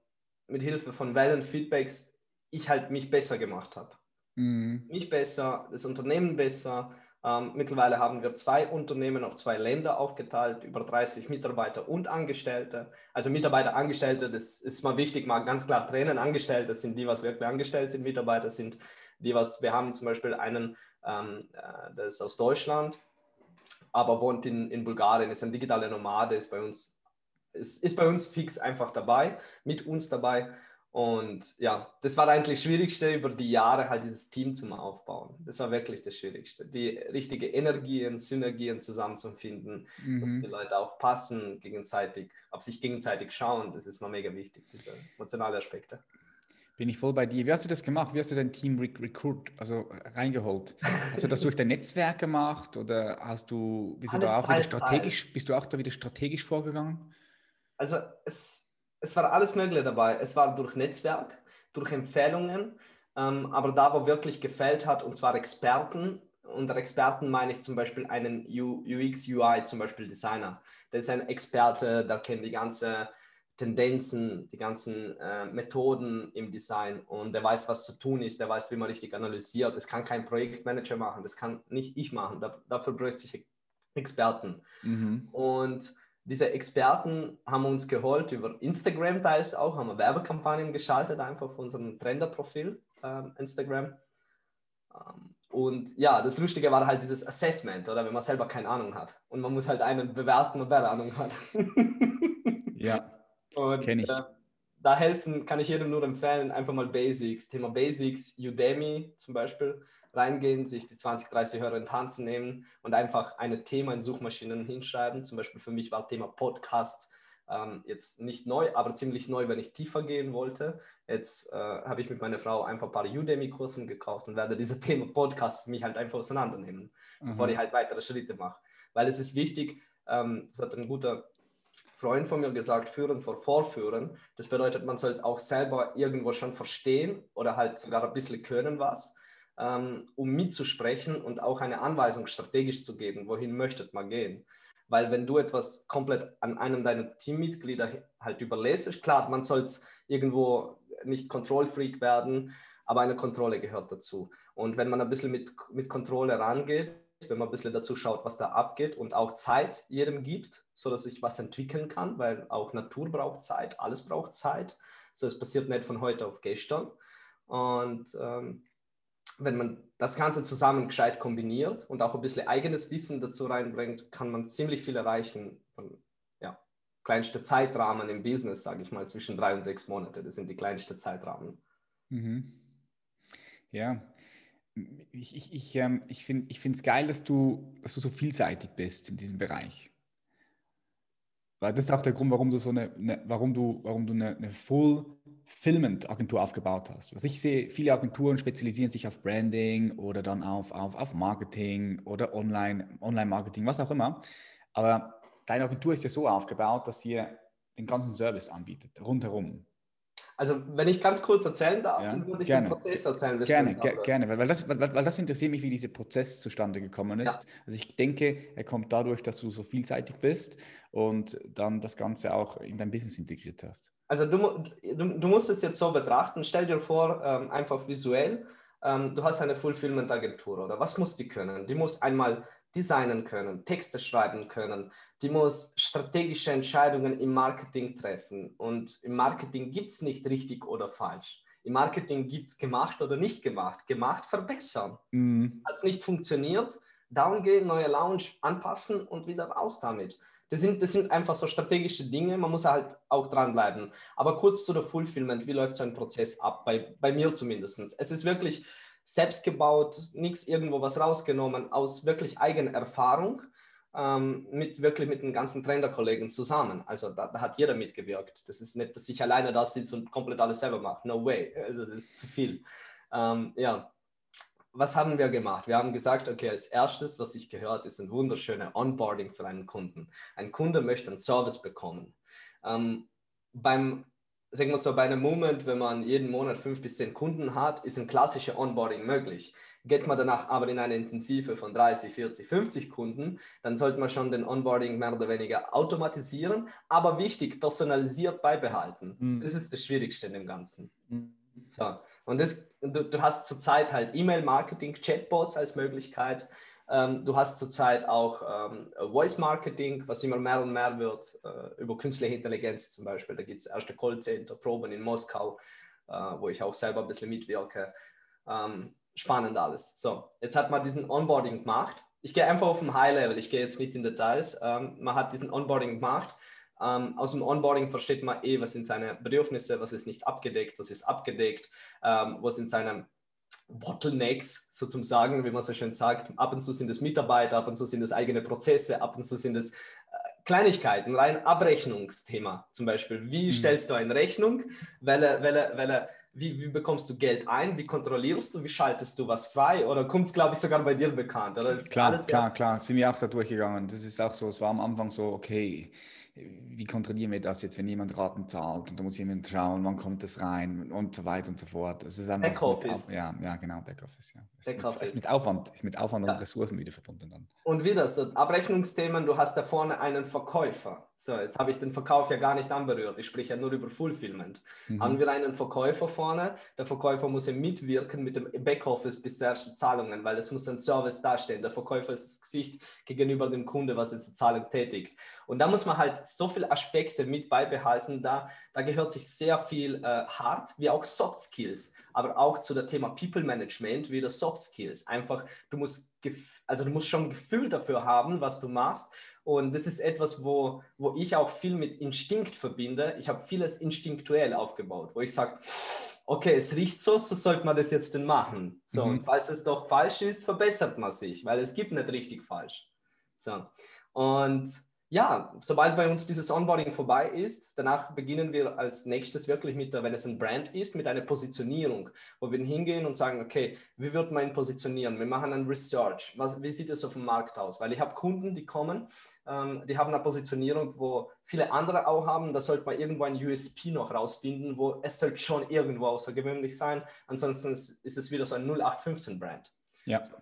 Speaker 2: mit Hilfe von Wellen Feedbacks ich halt mich besser gemacht habe. Mhm. Mich besser, das Unternehmen besser, ähm, mittlerweile haben wir zwei Unternehmen auf zwei Länder aufgeteilt, über 30 Mitarbeiter und Angestellte. Also Mitarbeiter, Angestellte, das ist mal wichtig, mal ganz klar trennen. Angestellte sind die, was wirklich angestellt sind. Mitarbeiter sind die, was wir haben zum Beispiel einen, ähm, äh, der ist aus Deutschland, aber wohnt in, in Bulgarien, ist ein digitaler Nomade, ist bei uns, ist, ist bei uns fix einfach dabei, mit uns dabei. Und ja, das war eigentlich das Schwierigste über die Jahre, halt dieses Team zu aufbauen. Das war wirklich das Schwierigste. Die richtige Energien, Synergien zusammenzufinden, mhm. dass die Leute auch passen, gegenseitig, auf sich gegenseitig schauen. Das ist mal mega wichtig, diese emotionalen Aspekte.
Speaker 1: Bin ich voll bei dir. Wie hast du das gemacht? Wie hast du dein Team rec recruit, also reingeholt? Hast du das durch [laughs] dein Netzwerk gemacht oder hast du, bist, alles, du da auch wieder strategisch, bist du auch da wieder strategisch vorgegangen?
Speaker 2: Also es, es war alles Mögliche dabei. Es war durch Netzwerk, durch Empfehlungen, ähm, aber da, wo wirklich gefällt hat, und zwar Experten. Unter Experten meine ich zum Beispiel einen UX, UI, zum Beispiel Designer. Der ist ein Experte, der kennt die ganze Tendenzen, die ganzen äh, Methoden im Design und der weiß, was zu tun ist, der weiß, wie man richtig analysiert. Das kann kein Projektmanager machen, das kann nicht ich machen. Da, dafür bräuchte sich Experten. Mhm. Und diese Experten haben uns geholt über Instagram teils auch, haben wir Werbekampagnen geschaltet, einfach auf unserem Trender-Profil äh, Instagram. Ähm, und ja, das Lustige war halt dieses Assessment, oder wenn man selber keine Ahnung hat. Und man muss halt einen bewerten, wer Ahnung hat. [laughs]
Speaker 1: ja. [laughs]
Speaker 2: Und ich. Äh, da helfen, kann ich jedem nur empfehlen, einfach mal Basics, Thema Basics, Udemy zum Beispiel, reingehen, sich die 20, 30 Hörer in die Hand zu nehmen und einfach ein Thema in Suchmaschinen hinschreiben. Zum Beispiel für mich war Thema Podcast ähm, jetzt nicht neu, aber ziemlich neu, wenn ich tiefer gehen wollte. Jetzt äh, habe ich mit meiner Frau einfach ein paar Udemy-Kursen gekauft und werde dieses [laughs] Thema Podcast für mich halt einfach auseinandernehmen, mhm. bevor ich halt weitere Schritte mache. Weil es ist wichtig, ähm, das hat ein guter Freund von mir gesagt, führen vor Vorführen. Das bedeutet, man soll es auch selber irgendwo schon verstehen oder halt sogar ein bisschen können was, um mitzusprechen und auch eine Anweisung strategisch zu geben, wohin möchtet man gehen. Weil wenn du etwas komplett an einem deiner Teammitglieder halt überlässt, klar, man soll irgendwo nicht Kontrollfreak werden, aber eine Kontrolle gehört dazu. Und wenn man ein bisschen mit, mit Kontrolle rangeht, wenn man ein bisschen dazu schaut, was da abgeht und auch Zeit jedem gibt, so dass ich was entwickeln kann, weil auch Natur braucht Zeit, alles braucht Zeit. So, es passiert nicht von heute auf gestern. Und ähm, wenn man das Ganze zusammen gescheit kombiniert und auch ein bisschen eigenes Wissen dazu reinbringt, kann man ziemlich viel erreichen. ja, kleinste Zeitrahmen im Business, sage ich mal, zwischen drei und sechs Monate. Das sind die kleinsten Zeitrahmen.
Speaker 1: Mhm. Ja, ich, ich, ich, ähm, ich finde es geil, dass du, dass du so vielseitig bist in diesem Bereich. Weil das ist auch der Grund, warum du so eine, eine warum du, warum du eine, eine Fulfillment-Agentur aufgebaut hast. Was ich sehe, viele Agenturen spezialisieren sich auf Branding oder dann auf, auf, auf Marketing oder Online, Online-Marketing, was auch immer. Aber deine Agentur ist ja so aufgebaut, dass ihr den ganzen Service anbietet, rundherum.
Speaker 2: Also, wenn ich ganz kurz erzählen darf, ja, dann würde ich gerne. den Prozess erzählen.
Speaker 1: Gerne, ge gerne, weil, das, weil, weil, das interessiert mich, wie dieser Prozess zustande gekommen ist. Ja. Also, ich denke, er kommt dadurch, dass du so vielseitig bist und dann das Ganze auch in dein Business integriert hast.
Speaker 2: Also, du, du, du musst es jetzt so betrachten. Stell dir vor, ähm, einfach visuell, ähm, du hast eine Fulfillment-Agentur, oder? Was muss die können? Die muss einmal designen können, Texte schreiben können, die muss strategische Entscheidungen im Marketing treffen. Und im Marketing gibt es nicht richtig oder falsch. Im Marketing gibt es gemacht oder nicht gemacht. Gemacht, verbessern. Mhm. Als nicht funktioniert, down gehen, neue Lounge anpassen und wieder raus damit. Das sind, das sind einfach so strategische Dinge, man muss halt auch dranbleiben. Aber kurz zu der Fulfillment, wie läuft so ein Prozess ab, bei, bei mir zumindest. Es ist wirklich, selbst gebaut, nichts irgendwo was rausgenommen, aus wirklich eigener Erfahrung, ähm, mit wirklich mit den ganzen Trainerkollegen zusammen. Also da, da, hat jeder mitgewirkt. Das ist nicht, dass ich alleine da sitze und komplett alles selber mache. No way. Also das ist zu viel. Ähm, ja. Was haben wir gemacht? Wir haben gesagt, okay, als erstes, was ich gehört, ist ein wunderschöner Onboarding für einen Kunden. Ein Kunde möchte einen Service bekommen. Ähm, beim sagen wir so, bei einem Moment, wenn man jeden Monat fünf bis zehn Kunden hat, ist ein klassischer Onboarding möglich. Geht man danach aber in eine Intensive von 30, 40, 50 Kunden, dann sollte man schon den Onboarding mehr oder weniger automatisieren, aber wichtig, personalisiert beibehalten. Mhm. Das ist das Schwierigste in dem Ganzen. Mhm. So. Und das, du, du hast zurzeit halt E-Mail-Marketing, Chatbots als Möglichkeit. Ähm, du hast zurzeit auch ähm, Voice Marketing, was immer mehr und mehr wird, äh, über künstliche Intelligenz zum Beispiel. Da gibt es erste Callcenter-Proben in Moskau, äh, wo ich auch selber ein bisschen mitwirke. Ähm, spannend alles. So, jetzt hat man diesen Onboarding gemacht. Ich gehe einfach auf dem High-Level, ich gehe jetzt nicht in Details. Ähm, man hat diesen Onboarding gemacht. Ähm, aus dem Onboarding versteht man eh, was sind seine Bedürfnisse, was ist nicht abgedeckt, was ist abgedeckt, ähm, was sind seine Bottlenecks sozusagen, wie man so schön sagt. Ab und zu sind es Mitarbeiter, ab und zu sind es eigene Prozesse, ab und zu sind es äh, Kleinigkeiten, rein Abrechnungsthema zum Beispiel. Wie mhm. stellst du eine Rechnung? Welche, welche, welche wie, wie, bekommst du Geld ein? Wie kontrollierst du? Wie schaltest du was frei? Oder kommt es, glaube ich, sogar bei dir bekannt? Oder
Speaker 1: klar, klar, klar. Sind wir auch da durchgegangen. Das ist auch so, es war am Anfang so, okay, wie kontrollieren wir das jetzt, wenn jemand Raten zahlt und da muss jemand schauen, wann kommt das rein und so weiter und so fort. Das ist einfach Backoffice. Mit, ja, ja, genau, Backoffice. Ja. Backoffice. Ist, mit, ist mit Aufwand, ist mit Aufwand ja. und Ressourcen wieder verbunden dann.
Speaker 2: Und wieder so Abrechnungsthemen, du hast da vorne einen Verkäufer. So, jetzt habe ich den Verkauf ja gar nicht anberührt. Ich spreche ja nur über Fulfillment. Mhm. Haben wir einen Verkäufer vorne, der Verkäufer muss ja mitwirken mit dem Backoffice bis zur ersten Zahlungen, weil es muss ein Service darstellen. Der Verkäufer ist das Gesicht gegenüber dem Kunde, was jetzt die Zahlung tätigt. Und da muss man halt so viele Aspekte mit beibehalten. Da, da gehört sich sehr viel äh, Hard wie auch Soft Skills, aber auch zu dem Thema People Management wieder Soft Skills. Einfach, du musst, also du musst schon ein Gefühl dafür haben, was du machst. Und das ist etwas, wo, wo ich auch viel mit Instinkt verbinde. Ich habe vieles instinktuell aufgebaut, wo ich sage, okay, es riecht so, so sollte man das jetzt denn machen. So, mhm. und falls es doch falsch ist, verbessert man sich, weil es gibt nicht richtig falsch. So, und ja, sobald bei uns dieses Onboarding vorbei ist, danach beginnen wir als nächstes wirklich mit, wenn es ein Brand ist, mit einer Positionierung, wo wir hingehen und sagen, okay, wie wird man ihn positionieren? Wir machen ein Research. Was, wie sieht es auf dem Markt aus? Weil ich habe Kunden, die kommen, ähm, die haben eine Positionierung, wo viele andere auch haben. Da sollte man irgendwo ein USP noch rausfinden, wo es sollte schon irgendwo außergewöhnlich sein. Ansonsten ist es wieder so ein 0815-Brand. Ja. So.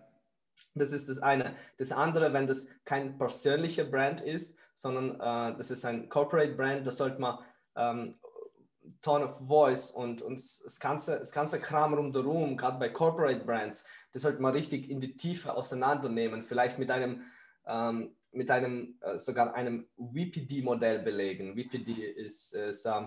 Speaker 2: Das ist das eine. Das andere, wenn das kein persönlicher Brand ist, sondern äh, das ist ein Corporate Brand, da sollte man ähm, Tone of Voice und, und das, ganze, das ganze Kram rundherum, gerade bei Corporate Brands, das sollte man richtig in die Tiefe auseinandernehmen, vielleicht mit einem, ähm, mit einem äh, sogar einem VPD-Modell belegen. VPD ist, ist, äh,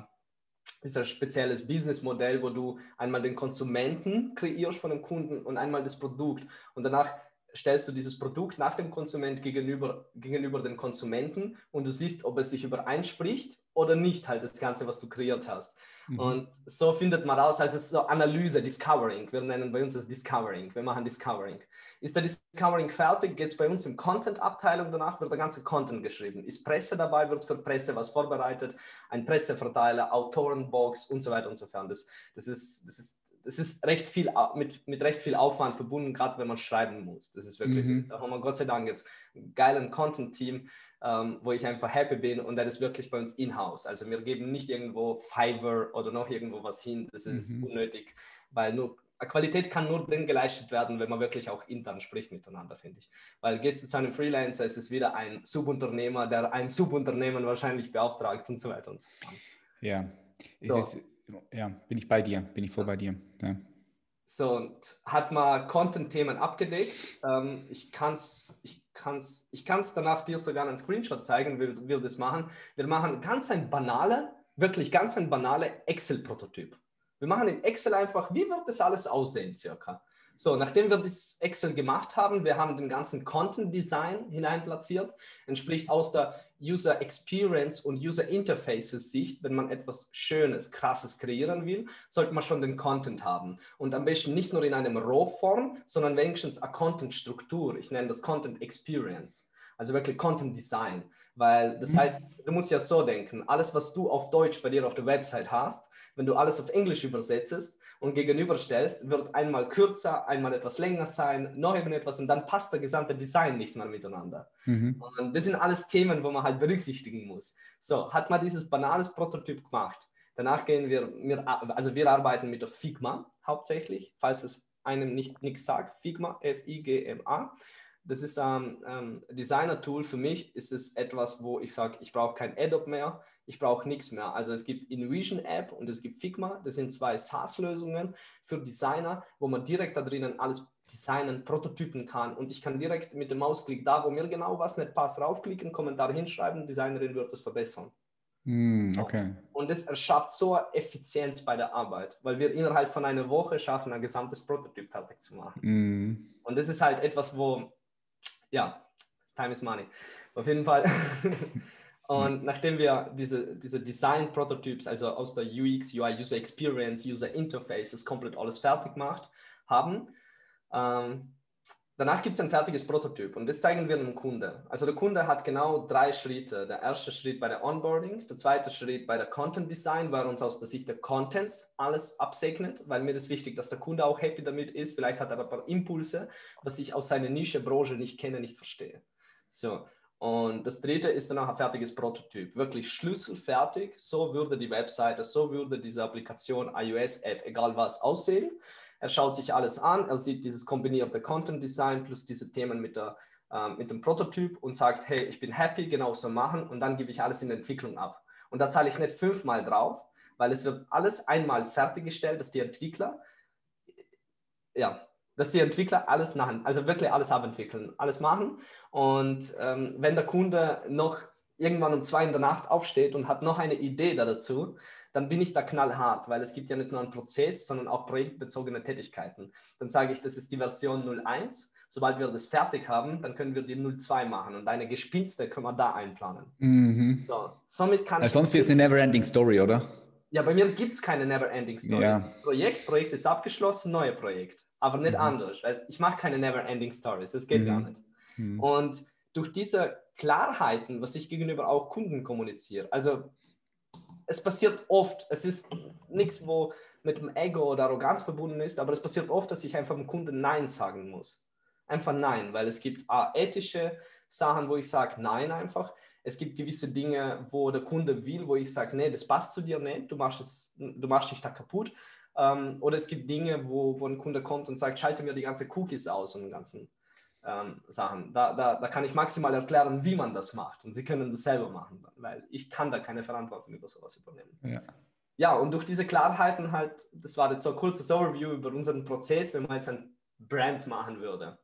Speaker 2: ist ein spezielles Businessmodell, wo du einmal den Konsumenten kreierst von dem Kunden und einmal das Produkt und danach stellst du dieses Produkt nach dem Konsument gegenüber, gegenüber den Konsumenten und du siehst, ob es sich übereinspricht oder nicht, halt das Ganze, was du kreiert hast. Mhm. Und so findet man raus, also so Analyse, Discovering. Wir nennen bei uns das Discovering. Wir machen Discovering. Ist der Discovering fertig, geht es bei uns in Content-Abteilung, danach wird der ganze Content geschrieben. Ist Presse dabei, wird für Presse was vorbereitet, ein Presseverteiler, Autorenbox und so weiter und so fort. Das, das, ist, das ist das ist recht viel mit, mit recht viel Aufwand verbunden, gerade wenn man schreiben muss. Das ist wirklich, mhm. da haben wir Gott sei Dank jetzt einen geilen Content-Team, ähm, wo ich einfach happy bin und das ist wirklich bei uns in-house. Also wir geben nicht irgendwo Fiverr oder noch irgendwo was hin. Das ist mhm. unnötig, weil nur Qualität kann nur dann geleistet werden, wenn man wirklich auch intern spricht miteinander, finde ich. Weil gehst du zu einem Freelancer, ist es wieder ein Subunternehmer, der ein Subunternehmen wahrscheinlich beauftragt und so weiter und so fort.
Speaker 1: Ja, so. es ist ja, bin ich bei dir, bin ich voll bei dir. Ja.
Speaker 2: So, und hat mal Content-Themen abgedeckt. Ähm, ich kann es ich kann's, ich kann's danach dir sogar einen Screenshot zeigen, wie wir das machen. Wir machen ganz ein banale, wirklich ganz ein banale Excel-Prototyp. Wir machen in Excel einfach, wie wird das alles aussehen circa? So, nachdem wir das Excel gemacht haben, wir haben den ganzen Content Design hineinplatziert, entspricht aus der User Experience und User Interfaces Sicht, wenn man etwas Schönes, Krasses kreieren will, sollte man schon den Content haben. Und am besten nicht nur in einem RAW-Form, sondern wenigstens eine Content-Struktur. Ich nenne das Content Experience. Also wirklich Content Design. Weil das mhm. heißt, du musst ja so denken, alles, was du auf Deutsch bei dir auf der Website hast, wenn du alles auf Englisch übersetzt und gegenüberstellst, wird einmal kürzer, einmal etwas länger sein, noch irgendetwas und dann passt der gesamte Design nicht mehr miteinander. Mhm. Und das sind alles Themen, wo man halt berücksichtigen muss. So, hat man dieses banales Prototyp gemacht. Danach gehen wir, wir also wir arbeiten mit der Figma hauptsächlich, falls es einem nicht nichts sagt, Figma, F-I-G-M-A. Das ist ein ähm, ähm, Designer-Tool. Für mich ist es etwas, wo ich sage, ich brauche kein Adobe mehr, ich brauche nichts mehr. Also es gibt InVision App und es gibt Figma. Das sind zwei SaaS-Lösungen für Designer, wo man direkt da drinnen alles designen, prototypen kann. Und ich kann direkt mit dem Mausklick da, wo mir genau was nicht passt, raufklicken, Kommentar hinschreiben, Designerin wird das verbessern.
Speaker 1: Mm, okay.
Speaker 2: Und das erschafft so Effizienz bei der Arbeit, weil wir innerhalb von einer Woche schaffen, ein gesamtes Prototyp fertig zu machen. Mm. Und das ist halt etwas, wo ja, time is money. Auf jeden Fall. [laughs] Und mhm. nachdem wir diese, diese Design-Prototyps, also aus der UX, UI, User Experience, User Interfaces komplett alles fertig gemacht haben, ähm, Danach gibt es ein fertiges Prototyp und das zeigen wir dem Kunde. Also der Kunde hat genau drei Schritte. Der erste Schritt bei der Onboarding, der zweite Schritt bei der Content Design, weil uns aus der Sicht der Contents alles absegnet, weil mir das wichtig, dass der Kunde auch happy damit ist. Vielleicht hat er ein paar Impulse, was ich aus seiner Nische, Branche nicht kenne, nicht verstehe. So. Und das dritte ist dann auch ein fertiges Prototyp. Wirklich schlüsselfertig. So würde die Webseite, so würde diese Applikation, iOS-App, egal was, aussehen. Er schaut sich alles an, er sieht dieses kombinierte Content Design plus diese Themen mit, der, äh, mit dem Prototyp und sagt, hey, ich bin happy, genau so machen und dann gebe ich alles in Entwicklung ab. Und da zahle ich nicht fünfmal drauf, weil es wird alles einmal fertiggestellt, dass die Entwickler, ja, dass die Entwickler alles machen, also wirklich alles abentwickeln, alles machen. Und ähm, wenn der Kunde noch irgendwann um zwei in der Nacht aufsteht und hat noch eine Idee dazu, dann bin ich da knallhart, weil es gibt ja nicht nur einen Prozess, sondern auch projektbezogene Tätigkeiten. Dann sage ich, das ist die Version 01. Sobald wir das fertig haben, dann können wir die 02 machen und eine Gespinste können wir da einplanen. Mhm.
Speaker 1: So, somit kann also Sonst wird es eine Never-Ending Story, oder?
Speaker 2: Ja, bei mir gibt es keine Never-Ending Story. Ja. Projekt, Projekt ist abgeschlossen, neues Projekt. Aber nicht mhm. anders. Ich mache keine Never-Ending Stories. Das geht mhm. gar nicht. Mhm. Und durch diese Klarheiten, was ich gegenüber auch Kunden kommuniziere, also es passiert oft, es ist nichts, wo mit dem Ego oder Arroganz verbunden ist, aber es passiert oft, dass ich einfach dem Kunden Nein sagen muss. Einfach Nein, weil es gibt ah, ethische Sachen, wo ich sage Nein einfach. Es gibt gewisse Dinge, wo der Kunde will, wo ich sage, nee, das passt zu dir nicht, du machst, es, du machst dich da kaputt. Ähm, oder es gibt Dinge, wo, wo ein Kunde kommt und sagt, schalte mir die ganze Cookies aus und den ganzen ähm, Sachen. Da, da, da kann ich maximal erklären, wie man das macht. Und Sie können das selber machen, weil ich kann da keine Verantwortung über sowas übernehmen. Ja. Ja, und durch diese Klarheiten halt, das war jetzt so ein kurzes Overview über unseren Prozess, wenn man jetzt ein Brand machen würde.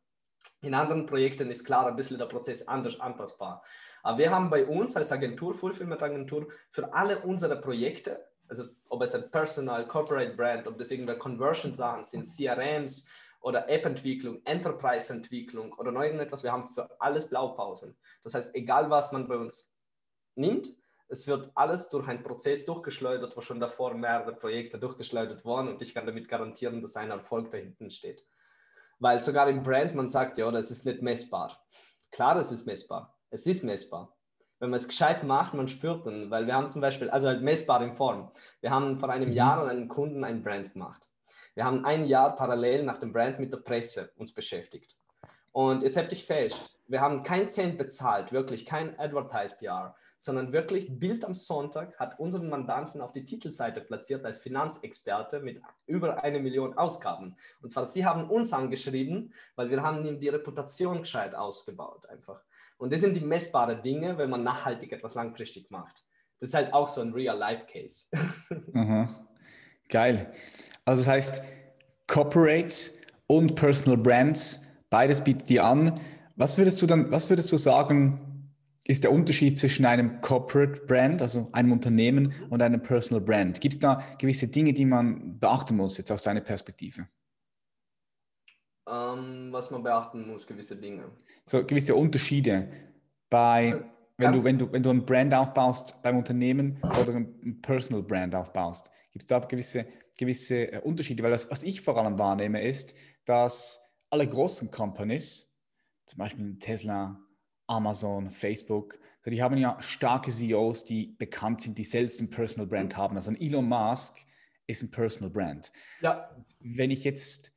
Speaker 2: In anderen Projekten ist klar ein bisschen der Prozess anders anpassbar. Aber wir haben bei uns als Agentur, Fulfillment Agentur, für alle unsere Projekte, also ob es ein Personal, Corporate Brand, ob das irgendwelche Conversion-Sachen sind, CRMs, oder App-Entwicklung, Enterprise-Entwicklung oder noch irgendetwas. Wir haben für alles Blaupausen. Das heißt, egal was man bei uns nimmt, es wird alles durch einen Prozess durchgeschleudert, wo schon davor mehrere Projekte durchgeschleudert wurden und ich kann damit garantieren, dass ein Erfolg dahinten steht. Weil sogar im Brand, man sagt ja, das ist nicht messbar. Klar, das ist messbar. Es ist messbar. Wenn man es gescheit macht, man spürt dann, weil wir haben zum Beispiel, also halt messbar in Form. Wir haben vor einem mhm. Jahr an einem Kunden ein Brand gemacht. Wir haben ein Jahr parallel nach dem Brand mit der Presse uns beschäftigt. Und jetzt habt ich fest, wir haben kein Cent bezahlt, wirklich kein Advertise PR, sondern wirklich Bild am Sonntag hat unseren Mandanten auf die Titelseite platziert als Finanzexperte mit über eine Million Ausgaben. Und zwar, sie haben uns angeschrieben, weil wir haben ihm die Reputation gescheit ausgebaut einfach. Und das sind die messbaren Dinge, wenn man nachhaltig etwas langfristig macht. Das ist halt auch so ein Real-Life-Case. [laughs]
Speaker 1: Mhm. Geil. Also das heißt, Corporates und Personal Brands, beides bietet dir an. Was würdest du dann, was würdest du sagen, ist der Unterschied zwischen einem Corporate Brand, also einem Unternehmen, und einem Personal Brand? Gibt es da gewisse Dinge, die man beachten muss, jetzt aus deiner Perspektive?
Speaker 2: Ähm, was man beachten muss, gewisse Dinge.
Speaker 1: So gewisse Unterschiede bei wenn du, wenn, du, wenn du ein Brand aufbaust beim Unternehmen oder ein Personal Brand aufbaust, gibt es da gewisse, gewisse äh, Unterschiede? Weil das, was ich vor allem wahrnehme, ist, dass alle großen Companies, zum Beispiel Tesla, Amazon, Facebook, die haben ja starke CEOs, die bekannt sind, die selbst ein Personal Brand haben. Also ein Elon Musk ist ein Personal Brand. Ja. Wenn ich jetzt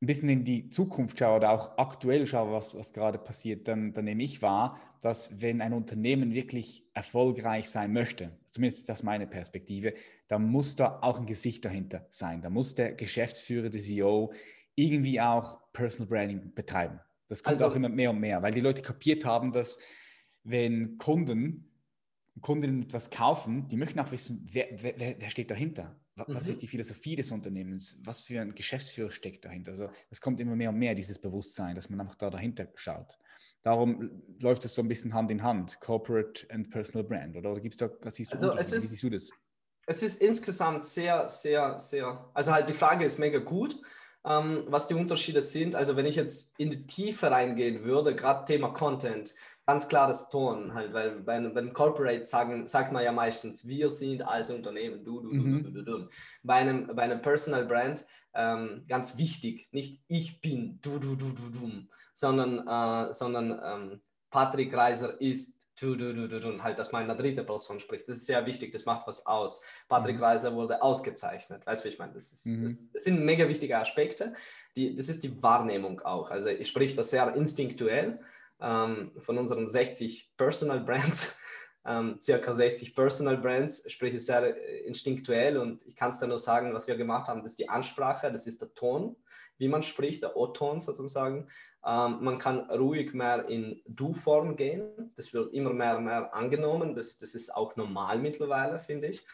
Speaker 1: ein bisschen in die Zukunft schaue oder auch aktuell schaue, was, was gerade passiert, dann, dann nehme ich wahr, dass wenn ein Unternehmen wirklich erfolgreich sein möchte, zumindest ist das meine Perspektive, dann muss da auch ein Gesicht dahinter sein. Da muss der Geschäftsführer, der CEO irgendwie auch Personal Branding betreiben. Das kommt also, auch immer mehr und mehr, weil die Leute kapiert haben, dass wenn Kunden Kunden etwas kaufen, die möchten auch wissen, wer, wer, wer steht dahinter. Was mhm. ist die Philosophie des Unternehmens? Was für ein Geschäftsführer steckt dahinter? Also es kommt immer mehr und mehr, dieses Bewusstsein, dass man einfach da dahinter schaut. Darum läuft es so ein bisschen Hand in Hand, Corporate and Personal Brand. Oder, oder gibt es da, was siehst du,
Speaker 2: also es ist, Wie siehst du das? Es ist insgesamt sehr, sehr, sehr, also halt die Frage ist mega gut, ähm, was die Unterschiede sind. Also wenn ich jetzt in die Tiefe reingehen würde, gerade Thema Content, ganz klares Ton, halt, weil bei, bei einem Corporate sagen, sagt man ja meistens, wir sind als Unternehmen, du, du, mhm. du, du, du, du. Bei einem, bei einem Personal Brand ähm, ganz wichtig, nicht ich bin, du, du, du, du, du, sondern, äh, sondern ähm, Patrick Reiser ist du, du, du, du, du, halt, dass man in der dritten Person spricht. Das ist sehr wichtig, das macht was aus. Patrick mhm. Reiser wurde ausgezeichnet, weißt du, wie ich meine? Das, ist, mhm. das, das, sind mega wichtige Aspekte. Die, das ist die Wahrnehmung auch. Also ich spreche das sehr instinktuell ähm, von unseren 60 Personal Brands, [laughs] ähm, circa 60 Personal Brands, sprich es sehr äh, instinktuell und ich kann es da nur sagen, was wir gemacht haben, das ist die Ansprache, das ist der Ton, wie man spricht, der O-Ton sozusagen. Ähm, man kann ruhig mehr in Du-Form gehen, das wird immer mehr und mehr angenommen, das, das ist auch normal mittlerweile, finde ich.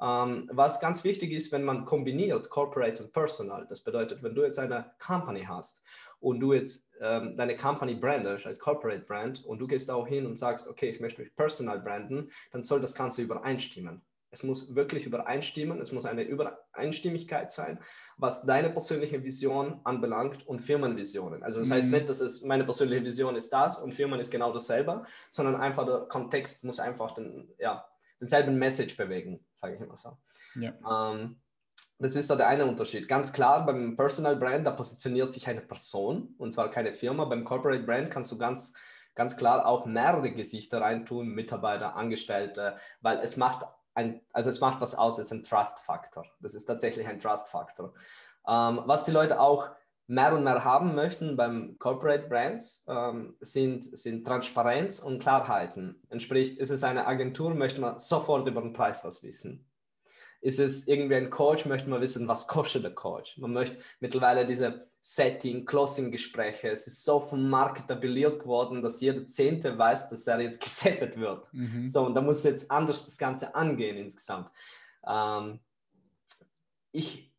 Speaker 2: Ähm, was ganz wichtig ist, wenn man kombiniert Corporate und Personal, das bedeutet, wenn du jetzt eine Company hast und du jetzt ähm, deine Company brandest als Corporate Brand und du gehst auch hin und sagst, okay, ich möchte mich personal branden, dann soll das Ganze übereinstimmen. Es muss wirklich übereinstimmen, es muss eine Übereinstimmigkeit sein, was deine persönliche Vision anbelangt und Firmenvisionen. Also das mhm. heißt nicht, dass es meine persönliche Vision ist das und Firmen ist genau dasselbe, sondern einfach der Kontext muss einfach den, ja, denselben Message bewegen, sage ich immer so. Ja. Ähm, das ist so der eine Unterschied. Ganz klar, beim Personal Brand, da positioniert sich eine Person und zwar keine Firma. Beim Corporate Brand kannst du ganz, ganz klar auch mehrere Gesichter reintun, Mitarbeiter, Angestellte, weil es macht ein, also es macht was aus, es ist ein Trust-Faktor. Das ist tatsächlich ein Trust-Faktor. Ähm, was die Leute auch mehr und mehr haben möchten beim Corporate Brands, ähm, sind, sind Transparenz und Klarheiten. Entspricht, ist es eine Agentur, möchte man sofort über den Preis was wissen ist es irgendwie ein Coach, möchte man wissen, was kostet der Coach. Man möchte mittlerweile diese Setting, Closing-Gespräche, es ist so vom Markt etabliert geworden, dass jeder Zehnte weiß, dass er jetzt [laughs] gesettet wird. Mhm. So, und da muss jetzt anders das Ganze angehen insgesamt. Ähm, ich,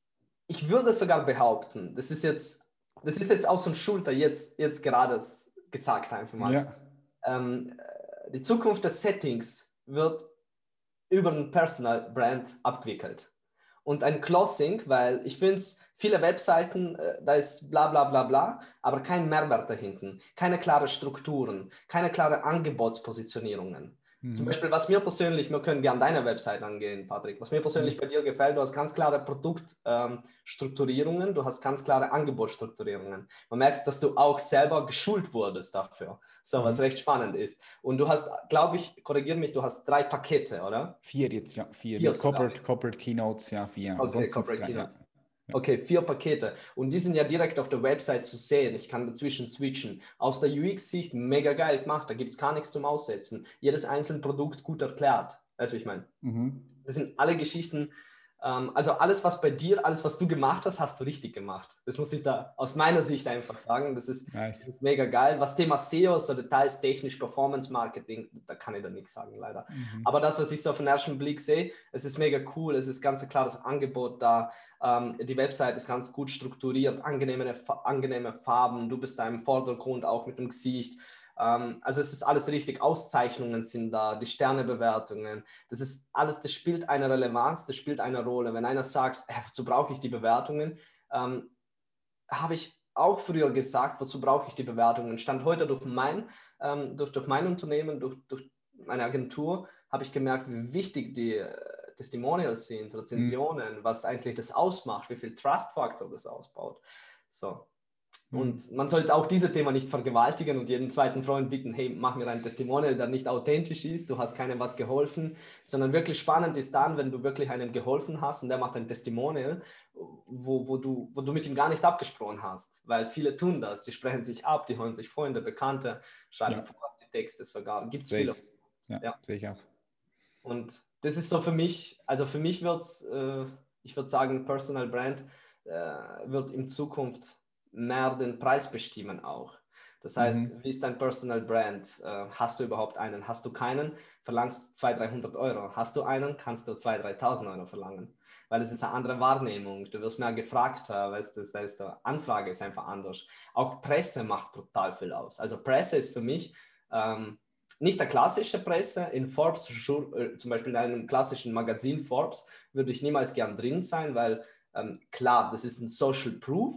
Speaker 2: ich würde sogar behaupten, das ist jetzt, das ist jetzt aus dem Schulter jetzt, jetzt gerade gesagt einfach mal. Ja. Ähm, die Zukunft des Settings wird über ein Personal Brand abgewickelt. Und ein Closing, weil ich finde es, viele Webseiten, äh, da ist bla bla bla bla, aber kein Mehrwert dahinten, keine klaren Strukturen, keine klaren Angebotspositionierungen. Mhm. Zum Beispiel, was mir persönlich, wir können gerne deine Website angehen, Patrick, was mir persönlich mhm. bei dir gefällt, du hast ganz klare Produktstrukturierungen, ähm, du hast ganz klare Angebotsstrukturierungen. Man merkt, dass du auch selber geschult wurdest dafür, so mhm. was recht spannend ist. Und du hast, glaube ich, korrigiere mich, du hast drei Pakete, oder?
Speaker 1: Vier jetzt, ja, vier. vier Corporate, Corporate Keynotes, ja, vier.
Speaker 2: Okay, Corporate Keynotes. Ja. Okay, vier Pakete. Und die sind ja direkt auf der Website zu sehen. Ich kann dazwischen switchen. Aus der UX-Sicht mega geil gemacht. Da gibt es gar nichts zum Aussetzen. Jedes einzelne Produkt gut erklärt. Weißt du, wie ich meine? Mhm. Das sind alle Geschichten, also alles, was bei dir, alles, was du gemacht hast, hast du richtig gemacht. Das muss ich da aus meiner Sicht einfach sagen. Das ist, nice. das ist mega geil. Was Thema SEO, so Details, technisch, Performance Marketing, da kann ich da nichts sagen, leider. Mhm. Aber das, was ich so auf den ersten Blick sehe, es ist mega cool. Es ist ganz klar das Angebot da. Ähm, die Website ist ganz gut strukturiert, angenehme, angenehme Farben. Du bist da im Vordergrund auch mit dem Gesicht. Ähm, also es ist alles richtig, Auszeichnungen sind da, die Sternebewertungen, das ist alles, das spielt eine Relevanz, das spielt eine Rolle. Wenn einer sagt, hey, wozu brauche ich die Bewertungen, ähm, habe ich auch früher gesagt, wozu brauche ich die Bewertungen. Stand heute durch mein, ähm, durch, durch mein Unternehmen, durch, durch meine Agentur, habe ich gemerkt, wie wichtig die äh, Testimonials sind, Rezensionen, mhm. was eigentlich das ausmacht, wie viel Trust-Faktor das ausbaut. So, und man soll jetzt auch dieses Thema nicht vergewaltigen und jeden zweiten Freund bitten, hey, mach mir ein Testimonial, der nicht authentisch ist, du hast keinem was geholfen, sondern wirklich spannend ist dann, wenn du wirklich einem geholfen hast und der macht ein Testimonial, wo, wo, du, wo du mit ihm gar nicht abgesprochen hast, weil viele tun das, die sprechen sich ab, die holen sich Freunde, Bekannte, schreiben ja. vor die Texte sogar, gibt es viele.
Speaker 1: Ja, ja, sehe ich auch.
Speaker 2: Und das ist so für mich, also für mich wird es, äh, ich würde sagen, Personal Brand äh, wird in Zukunft mehr den Preis bestimmen auch. Das heißt, mhm. wie ist dein Personal Brand? Äh, hast du überhaupt einen? Hast du keinen? Verlangst du 200, 300 Euro. Hast du einen? Kannst du 2.000, 3.000 Euro verlangen. Weil es ist eine andere Wahrnehmung. Du wirst mehr gefragt, weißt du, da ist die Anfrage ist einfach anders. Auch Presse macht brutal viel aus. Also Presse ist für mich ähm, nicht der klassische Presse. In Forbes, äh, zum Beispiel in einem klassischen Magazin Forbes, würde ich niemals gern drin sein, weil ähm, klar, das ist ein Social Proof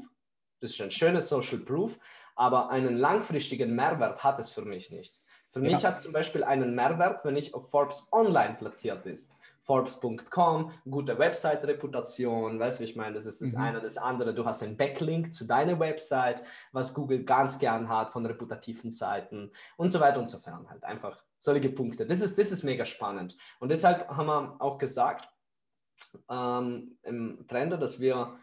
Speaker 2: das ist ein schönes Social Proof, aber einen langfristigen Mehrwert hat es für mich nicht. Für ja. mich hat zum Beispiel einen Mehrwert, wenn ich auf Forbes Online platziert ist. Forbes.com, gute Website-Reputation, weißt du, wie ich meine, das ist das mhm. eine, das andere. Du hast einen Backlink zu deiner Website, was Google ganz gern hat von reputativen Seiten und so weiter und so fern. Halt einfach solche Punkte. Das ist, das ist mega spannend. Und deshalb haben wir auch gesagt ähm, im Trender, dass wir,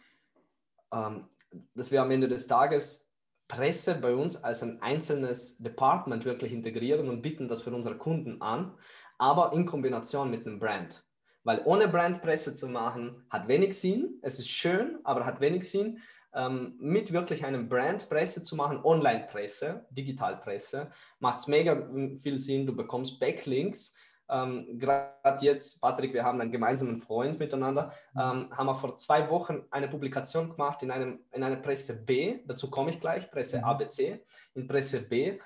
Speaker 2: ähm, dass wir am Ende des Tages Presse bei uns als ein einzelnes Department wirklich integrieren und bieten das für unsere Kunden an, aber in Kombination mit einem Brand. Weil ohne Brandpresse zu machen, hat wenig Sinn. Es ist schön, aber hat wenig Sinn. Ähm, mit wirklich einem Brandpresse zu machen, Online-Presse, Digitalpresse, macht es mega viel Sinn. Du bekommst Backlinks. Ähm, Gerade jetzt, Patrick, wir haben einen gemeinsamen Freund miteinander, mhm. ähm, haben wir vor zwei Wochen eine Publikation gemacht in, einem, in einer Presse B. Dazu komme ich gleich, Presse mhm. ABC, in Presse B.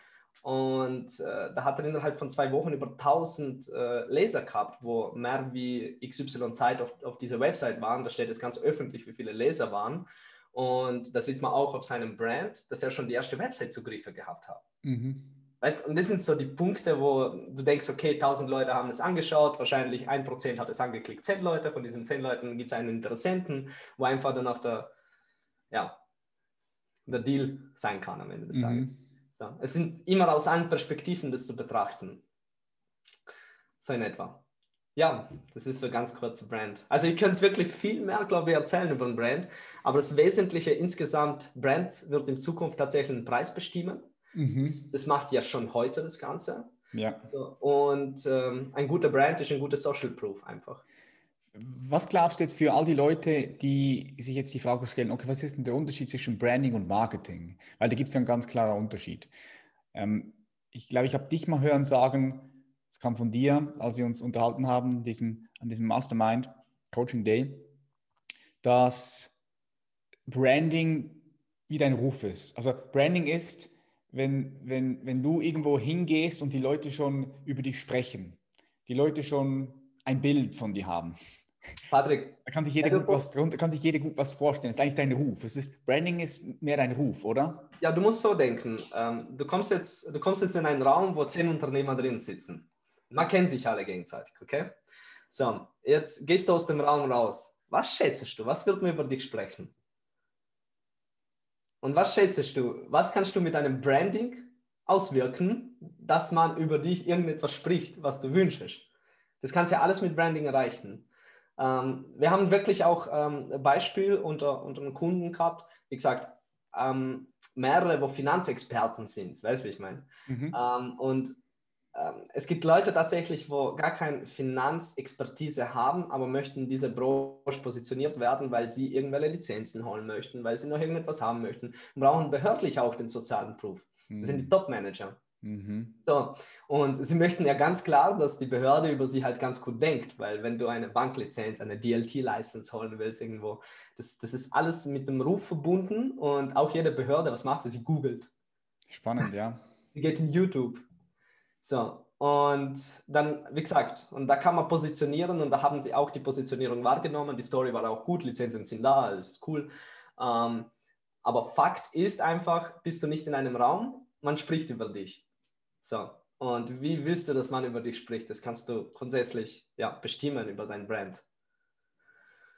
Speaker 2: Und äh, da hat er innerhalb von zwei Wochen über 1000 äh, Leser gehabt, wo mehr wie XY Zeit auf, auf dieser Website waren. Da steht es ganz öffentlich, wie viele Leser waren. Und da sieht man auch auf seinem Brand, dass er schon die erste Website-Zugriffe gehabt hat. Mhm. Weißt, und das sind so die Punkte, wo du denkst, okay, 1000 Leute haben es angeschaut, wahrscheinlich 1% hat es angeklickt, 10 Leute, von diesen 10 Leuten gibt es einen Interessenten, wo einfach dann auch der, ja, der Deal sein kann am Ende des mhm. Tages. So, es sind immer aus allen Perspektiven das zu betrachten. So in etwa. Ja, das ist so ganz kurz Brand. Also ich könnte wirklich viel mehr, glaube ich, erzählen über ein Brand, aber das Wesentliche insgesamt, Brand wird in Zukunft tatsächlich einen Preis bestimmen. Mhm. Das, das, macht ja schon heute das Ganze.
Speaker 1: Ja.
Speaker 2: Und ähm, ein guter Brand ist ein guter Social Proof einfach.
Speaker 1: Was glaubst du jetzt für all die Leute, die sich jetzt die Frage stellen, okay, was ist denn der Unterschied zwischen Branding und Marketing? Weil da gibt es ja einen ganz klaren Unterschied. Ähm, ich glaube, ich habe dich mal hören sagen, es kam von dir, als wir uns unterhalten haben diesem, an diesem Mastermind Coaching Day, dass Branding wie dein Ruf ist. Also Branding ist, wenn, wenn, wenn du irgendwo hingehst und die Leute schon über dich sprechen, die Leute schon ein Bild von dir haben.
Speaker 2: Patrick.
Speaker 1: Da kann sich jeder, gut was, kann sich jeder gut was vorstellen. Das ist eigentlich dein Ruf. Es ist, Branding ist mehr dein Ruf, oder?
Speaker 2: Ja, du musst so denken. Ähm, du, kommst jetzt, du kommst jetzt in einen Raum, wo zehn Unternehmer drin sitzen. Man kennt sich alle gegenseitig, okay? So, jetzt gehst du aus dem Raum raus. Was schätzt du? Was wird man über dich sprechen? Und was schätzt du? Was kannst du mit einem Branding auswirken, dass man über dich irgendetwas spricht, was du wünschst? Das kannst du ja alles mit Branding erreichen. Ähm, wir haben wirklich auch ähm, Beispiel unter, unter einem Kunden gehabt, wie gesagt, ähm, mehrere, wo Finanzexperten sind, weißt du, wie ich meine? Mhm. Ähm, und es gibt Leute tatsächlich, wo gar keine Finanzexpertise haben, aber möchten in dieser Branche positioniert werden, weil sie irgendwelche Lizenzen holen möchten, weil sie noch irgendetwas haben möchten und brauchen behördlich auch den sozialen Proof. Das mhm. sind die mhm. Top-Manager. Mhm. So, und sie möchten ja ganz klar, dass die Behörde über sie halt ganz gut denkt, weil wenn du eine Banklizenz, eine DLT-License holen willst irgendwo, das, das ist alles mit dem Ruf verbunden und auch jede Behörde, was macht sie? Sie googelt.
Speaker 1: Spannend, ja. [laughs]
Speaker 2: sie geht in YouTube. So, und dann, wie gesagt, und da kann man positionieren und da haben sie auch die Positionierung wahrgenommen. Die Story war auch gut, Lizenzen sind da, alles cool. Ähm, aber Fakt ist einfach, bist du nicht in einem Raum, man spricht über dich. So, und wie willst du, dass man über dich spricht? Das kannst du grundsätzlich ja, bestimmen über dein Brand.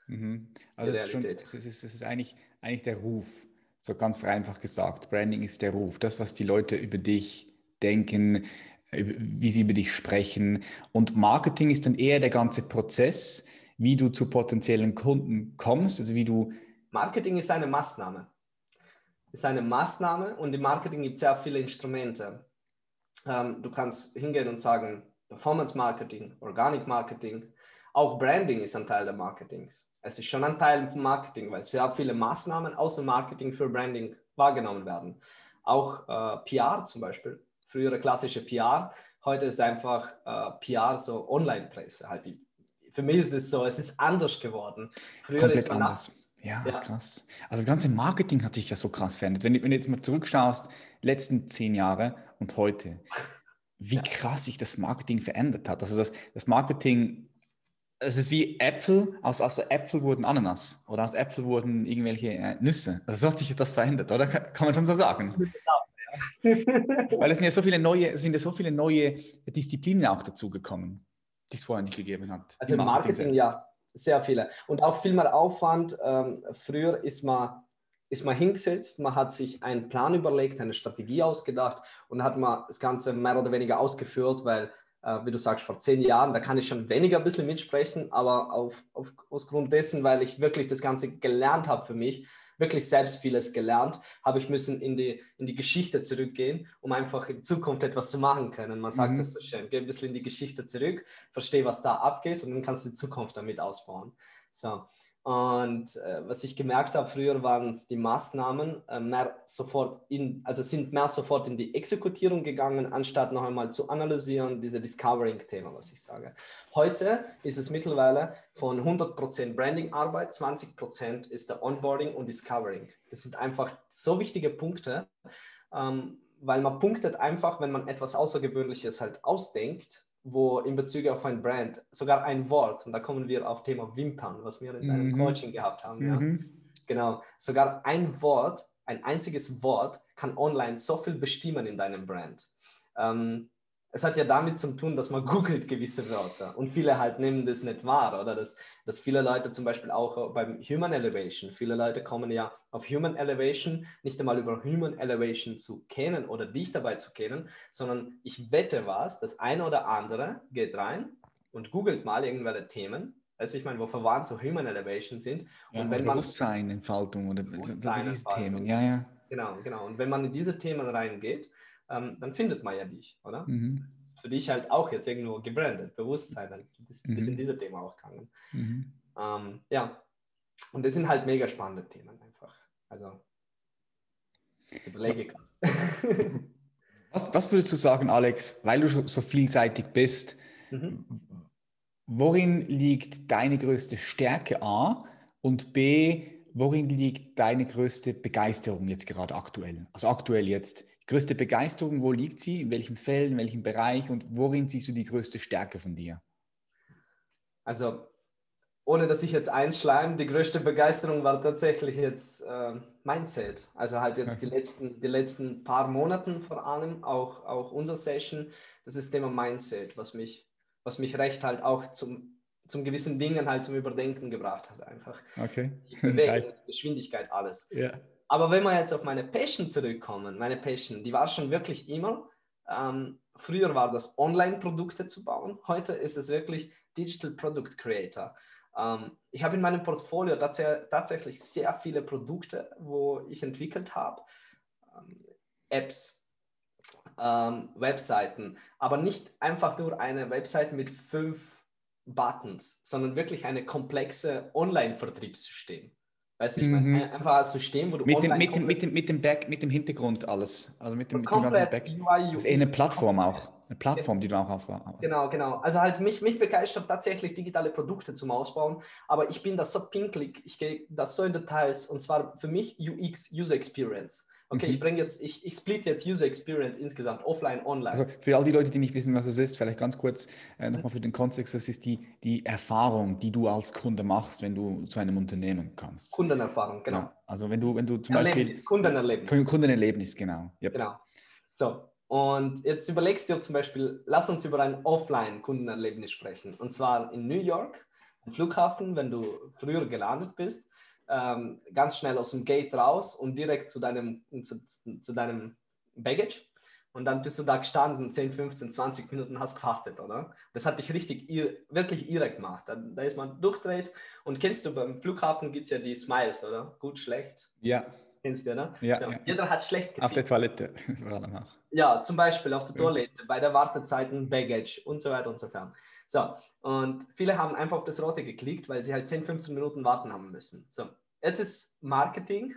Speaker 1: Mhm. Also es ist, schon, es, ist, es ist eigentlich, eigentlich der Ruf, so ganz vereinfacht gesagt. Branding ist der Ruf, das, was die Leute über dich denken, wie sie über dich sprechen. Und Marketing ist dann eher der ganze Prozess, wie du zu potenziellen Kunden kommst, also wie du.
Speaker 2: Marketing ist eine Maßnahme. Ist eine Maßnahme und im Marketing gibt es sehr viele Instrumente. Ähm, du kannst hingehen und sagen, Performance Marketing, Organic Marketing, auch Branding ist ein Teil der Marketings. Es ist schon ein Teil vom Marketing, weil sehr viele Maßnahmen außer Marketing für Branding wahrgenommen werden. Auch äh, PR zum Beispiel, frühere klassische PR, heute ist einfach äh, PR so Online-Presse. Halt für mich ist es so, es ist anders geworden.
Speaker 1: Früher Komplett anders. Ja, ja, ist krass. Also das ganze Marketing hat sich ja so krass verändert. Wenn, wenn du jetzt mal zurückschaust, letzten zehn Jahre und heute, wie ja. krass sich das Marketing verändert hat. Also das, das Marketing, es ist wie Äpfel, aus, aus Äpfel wurden Ananas oder aus Äpfel wurden irgendwelche äh, Nüsse. Also so hat sich das verändert, oder? [laughs] Kann man schon so sagen. Weil es sind ja so viele neue, sind ja so viele neue Disziplinen auch dazugekommen, die es vorher nicht gegeben hat.
Speaker 2: Also im Marketing, Marketing ja, sehr viele. Und auch viel mehr Aufwand. Ähm, früher ist man, ist man hingesetzt, man hat sich einen Plan überlegt, eine Strategie ausgedacht und hat man das Ganze mehr oder weniger ausgeführt, weil äh, wie du sagst, vor zehn Jahren, da kann ich schon weniger ein bisschen mitsprechen, aber auf, auf, aus Grund dessen, weil ich wirklich das Ganze gelernt habe für mich, wirklich selbst vieles gelernt, habe ich müssen in die, in die Geschichte zurückgehen, um einfach in Zukunft etwas zu machen können. Man sagt mhm. das so schön, geh ein bisschen in die Geschichte zurück, verstehe, was da abgeht und dann kannst du die Zukunft damit ausbauen. So. Und äh, was ich gemerkt habe, früher waren es die Maßnahmen äh, mehr sofort in, also sind mehr sofort in die Exekutierung gegangen, anstatt noch einmal zu analysieren, diese Discovering-Thema, was ich sage. Heute ist es mittlerweile von 100% Branding-Arbeit, 20% ist der Onboarding und Discovering. Das sind einfach so wichtige Punkte, ähm, weil man punktet einfach, wenn man etwas Außergewöhnliches halt ausdenkt, wo in Bezug auf ein Brand sogar ein Wort, und da kommen wir auf Thema Wimpern, was wir in einem mhm. Coaching gehabt haben. Mhm. Ja. Genau, sogar ein Wort, ein einziges Wort kann online so viel bestimmen in deinem Brand. Ähm, es hat ja damit zu tun, dass man [laughs] googelt gewisse Wörter und viele halt nehmen das nicht wahr oder dass, dass viele Leute zum Beispiel auch beim Human Elevation, viele Leute kommen ja auf Human Elevation nicht einmal über Human Elevation zu kennen oder dich dabei zu kennen, sondern ich wette was, das eine oder andere geht rein und googelt mal irgendwelche Themen Weißt du, ich meine, wo verwandt so Human Elevation sind.
Speaker 1: Ja, und wenn man
Speaker 2: Bewusstsein,
Speaker 1: Entfaltung oder
Speaker 2: Bewusstsein, diese Themen, ja, ja. Genau, genau. Und wenn man in diese Themen reingeht, ähm, dann findet man ja dich, oder? Mhm. Das ist für dich halt auch jetzt irgendwo gebrandet, Bewusstsein, dann bist, mhm. bist in diese Thema auch gegangen. Mhm. Ähm, ja, und das sind halt mega spannende Themen einfach. Also,
Speaker 1: ich überlege gerade. [laughs] was, was würdest du sagen, Alex, weil du so vielseitig bist, mhm. worin liegt deine größte Stärke A und B, worin liegt deine größte Begeisterung jetzt gerade aktuell? Also aktuell jetzt größte Begeisterung, wo liegt sie? In welchen Fällen, in welchem Bereich und worin siehst du die größte Stärke von dir?
Speaker 2: Also, ohne dass ich jetzt einschleim, die größte Begeisterung war tatsächlich jetzt äh, Mindset. Also halt jetzt okay. die, letzten, die letzten paar Monaten vor allem, auch, auch unser Session, das ist Thema Mindset, was mich, was mich recht halt auch zum, zum gewissen Dingen halt zum Überdenken gebracht hat einfach.
Speaker 1: Okay.
Speaker 2: Die Bewegung, [laughs] Geschwindigkeit, alles. Ja. Aber wenn wir jetzt auf meine Passion zurückkommen, meine Passion, die war schon wirklich immer, ähm, früher war das Online-Produkte zu bauen, heute ist es wirklich Digital Product Creator. Ähm, ich habe in meinem Portfolio tats tatsächlich sehr viele Produkte, wo ich entwickelt habe, ähm, Apps, ähm, Webseiten, aber nicht einfach nur eine Website mit fünf Buttons, sondern wirklich eine komplexe Online-Vertriebssystem. Weißt du, ich meine, mhm. einfach als System, wo du
Speaker 1: mit dem, mit, dem, mit, dem, mit dem Back, mit dem Hintergrund alles. Also mit dem, mit dem ganzen Back. UI, das ist eh eine Plattform auch. Eine Plattform, die du auch aufbaust.
Speaker 2: Genau, genau. Also halt mich, mich begeistert tatsächlich digitale Produkte zum Ausbauen, aber ich bin da so pinklig, ich gehe da so in Details und zwar für mich UX, User Experience. Okay, mhm. ich bringe jetzt, ich, ich split jetzt User Experience insgesamt, offline, online.
Speaker 1: Also für all die Leute, die nicht wissen, was es ist, vielleicht ganz kurz äh, nochmal für den Kontext, das ist die, die Erfahrung, die du als Kunde machst, wenn du zu einem Unternehmen kommst.
Speaker 2: Kundenerfahrung, genau. Ja,
Speaker 1: also wenn du, wenn du zum
Speaker 2: Erlebnis,
Speaker 1: Beispiel...
Speaker 2: Kundenerlebnis.
Speaker 1: Kundenerlebnis, genau.
Speaker 2: Yep. Genau. So, und jetzt überlegst du dir zum Beispiel, lass uns über ein Offline-Kundenerlebnis sprechen. Und zwar in New York, am Flughafen, wenn du früher gelandet bist ähm, ganz schnell aus dem Gate raus und direkt zu deinem, zu, zu deinem Baggage. Und dann bist du da gestanden, 10, 15, 20 Minuten hast gewartet, oder? Das hat dich richtig wirklich irre gemacht. Da, da ist man durchdreht. Und kennst du, beim Flughafen gibt es ja die Smiles, oder? Gut, schlecht.
Speaker 1: Ja.
Speaker 2: Kennst du,
Speaker 1: ne? Ja,
Speaker 2: so,
Speaker 1: ja.
Speaker 2: Jeder hat schlecht
Speaker 1: getippt. Auf der Toilette. [laughs]
Speaker 2: ja, zum Beispiel auf der Toilette, bei der Wartezeit ein Baggage und so weiter und so fort. So, und viele haben einfach auf das Rote geklickt, weil sie halt 10, 15 Minuten warten haben müssen. So, jetzt ist Marketing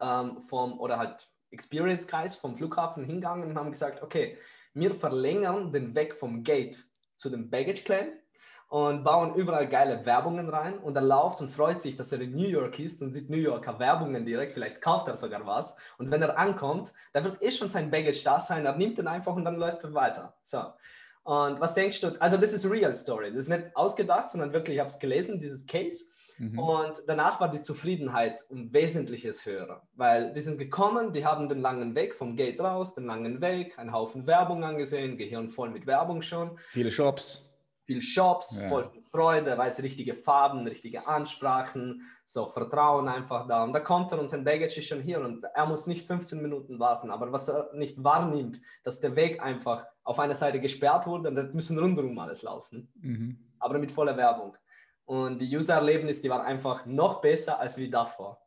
Speaker 2: ähm, vom, oder halt Experience-Kreis vom Flughafen hingegangen und haben gesagt, okay, wir verlängern den Weg vom Gate zu dem Baggage Claim und bauen überall geile Werbungen rein und er läuft und freut sich, dass er in New York ist und sieht New Yorker Werbungen direkt, vielleicht kauft er sogar was und wenn er ankommt, da wird eh schon sein Baggage da sein, er nimmt den einfach und dann läuft er weiter. So, und was denkst du? Also, das ist Real Story. Das ist nicht ausgedacht, sondern wirklich, ich habe es gelesen, dieses Case. Mhm. Und danach war die Zufriedenheit um Wesentliches höher, weil die sind gekommen, die haben den langen Weg vom Gate raus, den langen Weg, einen Haufen Werbung angesehen, Gehirn voll mit Werbung schon.
Speaker 1: Viele Shops
Speaker 2: viel Shops, ja. voll viel Freude, weiß richtige Farben, richtige Ansprachen, so Vertrauen einfach da. Und da kommt er und sein Baggage ist schon hier und er muss nicht 15 Minuten warten. Aber was er nicht wahrnimmt, dass der Weg einfach auf einer Seite gesperrt wurde und das müssen rundherum alles laufen. Mhm. Aber mit voller Werbung. Und die User-Erlebnis, die war einfach noch besser als wie davor.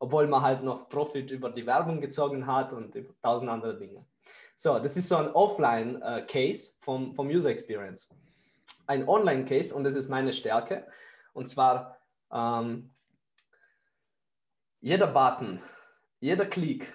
Speaker 2: Obwohl man halt noch Profit über die Werbung gezogen hat und über tausend andere Dinge. So, das ist so ein Offline-Case äh, vom, vom User Experience ein Online-Case und das ist meine Stärke. Und zwar ähm, jeder Button, jeder Klick,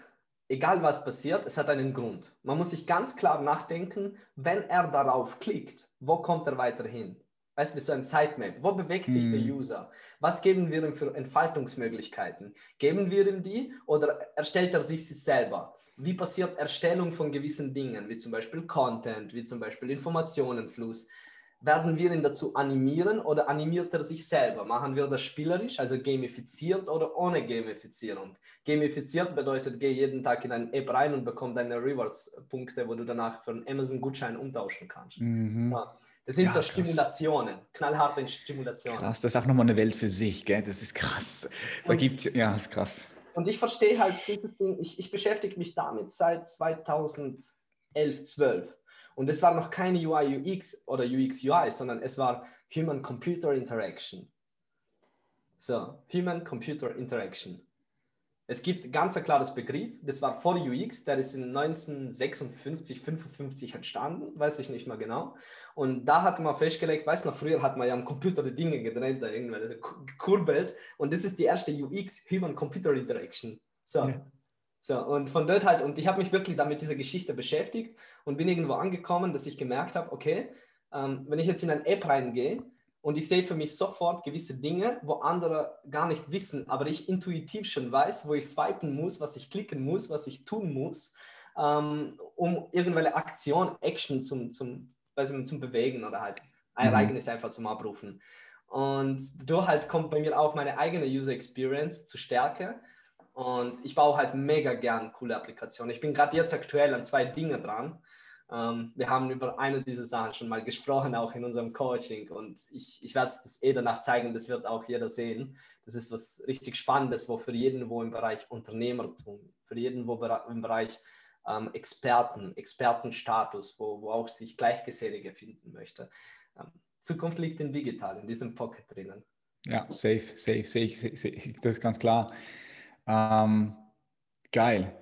Speaker 2: egal was passiert, es hat einen Grund. Man muss sich ganz klar nachdenken, wenn er darauf klickt, wo kommt er weiterhin? Weißt du, so ein Sitemap. Wo bewegt sich mhm. der User? Was geben wir ihm für Entfaltungsmöglichkeiten? Geben wir ihm die oder erstellt er sich sie selber? Wie passiert Erstellung von gewissen Dingen, wie zum Beispiel Content, wie zum Beispiel Informationenfluss? Werden wir ihn dazu animieren oder animiert er sich selber? Machen wir das spielerisch, also gamifiziert oder ohne Gamifizierung? Gamifiziert bedeutet, geh jeden Tag in eine App rein und bekomm deine Rewards-Punkte, wo du danach für einen Amazon-Gutschein umtauschen kannst. Mhm. Ja. Das sind ja, so krass. Stimulationen, knallharte Stimulationen.
Speaker 1: Krass, das ist auch nochmal eine Welt für sich, gell? Das ist krass. Da und, gibt's, ja, das ist krass.
Speaker 2: Und ich verstehe halt dieses Ding, ich, ich beschäftige mich damit seit 2011, 12. Und es war noch keine UI, UX oder UX, UI, sondern es war Human-Computer Interaction. So, Human-Computer Interaction. Es gibt ganz ein klares Begriff, das war vor UX, der ist in 1956, 55 entstanden, weiß ich nicht mehr genau. Und da hat man festgelegt, weiß noch, früher hat man ja am Computer die Dinge gedreht, da irgendwelche gekurbelt. Und das ist die erste UX, Human-Computer Interaction. So, ja. So, und von dort halt, und ich habe mich wirklich damit dieser Geschichte beschäftigt und bin irgendwo angekommen, dass ich gemerkt habe, okay, ähm, wenn ich jetzt in eine App reingehe und ich sehe für mich sofort gewisse Dinge, wo andere gar nicht wissen, aber ich intuitiv schon weiß, wo ich swipen muss, was ich klicken muss, was ich tun muss, ähm, um irgendwelche Aktion, Action zum, zum, weiß ich, zum Bewegen oder halt ein mhm. Ereignis einfach zum Abrufen. Und dadurch halt kommt bei mir auch meine eigene User Experience zu Stärke und ich baue halt mega gern coole Applikationen. Ich bin gerade jetzt aktuell an zwei Dinge dran. Ähm, wir haben über eine dieser Sachen schon mal gesprochen, auch in unserem Coaching. Und ich, ich werde es eh danach zeigen, das wird auch jeder sehen. Das ist was richtig Spannendes, wo für jeden, wo im Bereich Unternehmertum, für jeden, wo im Bereich ähm, Experten, Expertenstatus, wo, wo auch sich Gleichgesinnige finden möchte. Ähm, Zukunft liegt in digital, in diesem Pocket drinnen.
Speaker 1: Ja, safe, safe, safe, safe, safe. das ist ganz klar. Ähm, geil.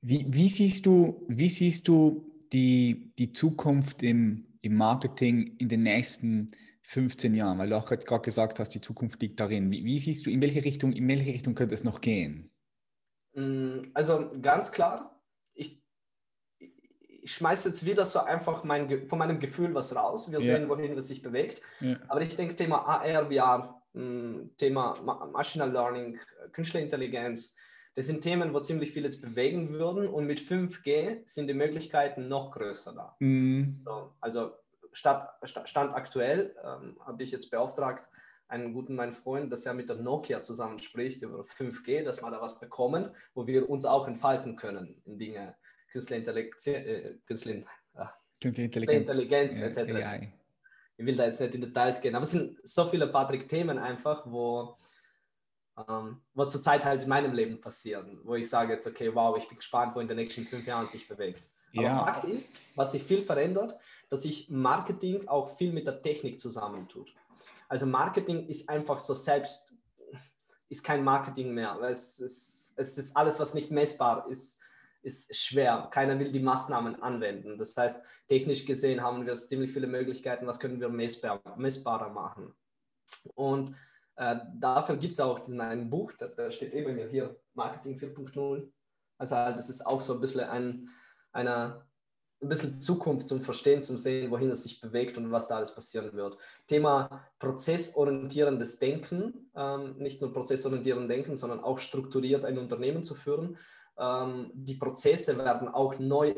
Speaker 1: Wie, wie, siehst du, wie siehst du die, die Zukunft im, im Marketing in den nächsten 15 Jahren? Weil du auch jetzt gerade gesagt hast, die Zukunft liegt darin. Wie, wie siehst du, in welche Richtung, in welche Richtung könnte es noch gehen?
Speaker 2: Mm, also ganz klar, ich, ich schmeiße jetzt wieder so einfach mein, von meinem Gefühl was raus. Wir yeah. sehen, wohin es sich bewegt. Yeah. Aber ich denke, Thema AR, VR, Thema Machine Learning, Künstliche Intelligenz. Das sind Themen, wo ziemlich viel jetzt bewegen würden und mit 5G sind die Möglichkeiten noch größer da. Mhm. So, also Stand, Stand aktuell ähm, habe ich jetzt beauftragt, einen guten meinen Freund, dass er mit der Nokia zusammen spricht über 5G, dass wir da was bekommen, wo wir uns auch entfalten können in Dinge Künstliche Intelligenz, äh, Künstliche, äh, Intelligenz, Intelligenz etc. Ich will da jetzt nicht in Details gehen, aber es sind so viele, Patrick, Themen einfach, wo, ähm, wo zurzeit halt in meinem Leben passieren, wo ich sage jetzt, okay, wow, ich bin gespannt, wo in den nächsten fünf Jahren sich bewegt. Ja. Aber Fakt ist, was sich viel verändert, dass sich Marketing auch viel mit der Technik zusammentut. Also Marketing ist einfach so selbst, ist kein Marketing mehr. Es ist, es ist alles, was nicht messbar ist, ist schwer. Keiner will die Maßnahmen anwenden. Das heißt, technisch gesehen haben wir ziemlich viele Möglichkeiten, was können wir messbar, messbarer machen. Und äh, dafür gibt es auch ein Buch, da, da steht eben hier Marketing 4.0. Also halt, das ist auch so ein bisschen ein, eine, ein bisschen Zukunft zum Verstehen, zum Sehen, wohin es sich bewegt und was da alles passieren wird. Thema prozessorientierendes Denken, ähm, nicht nur prozessorientierendes Denken, sondern auch strukturiert ein Unternehmen zu führen. Ähm, die Prozesse werden auch neu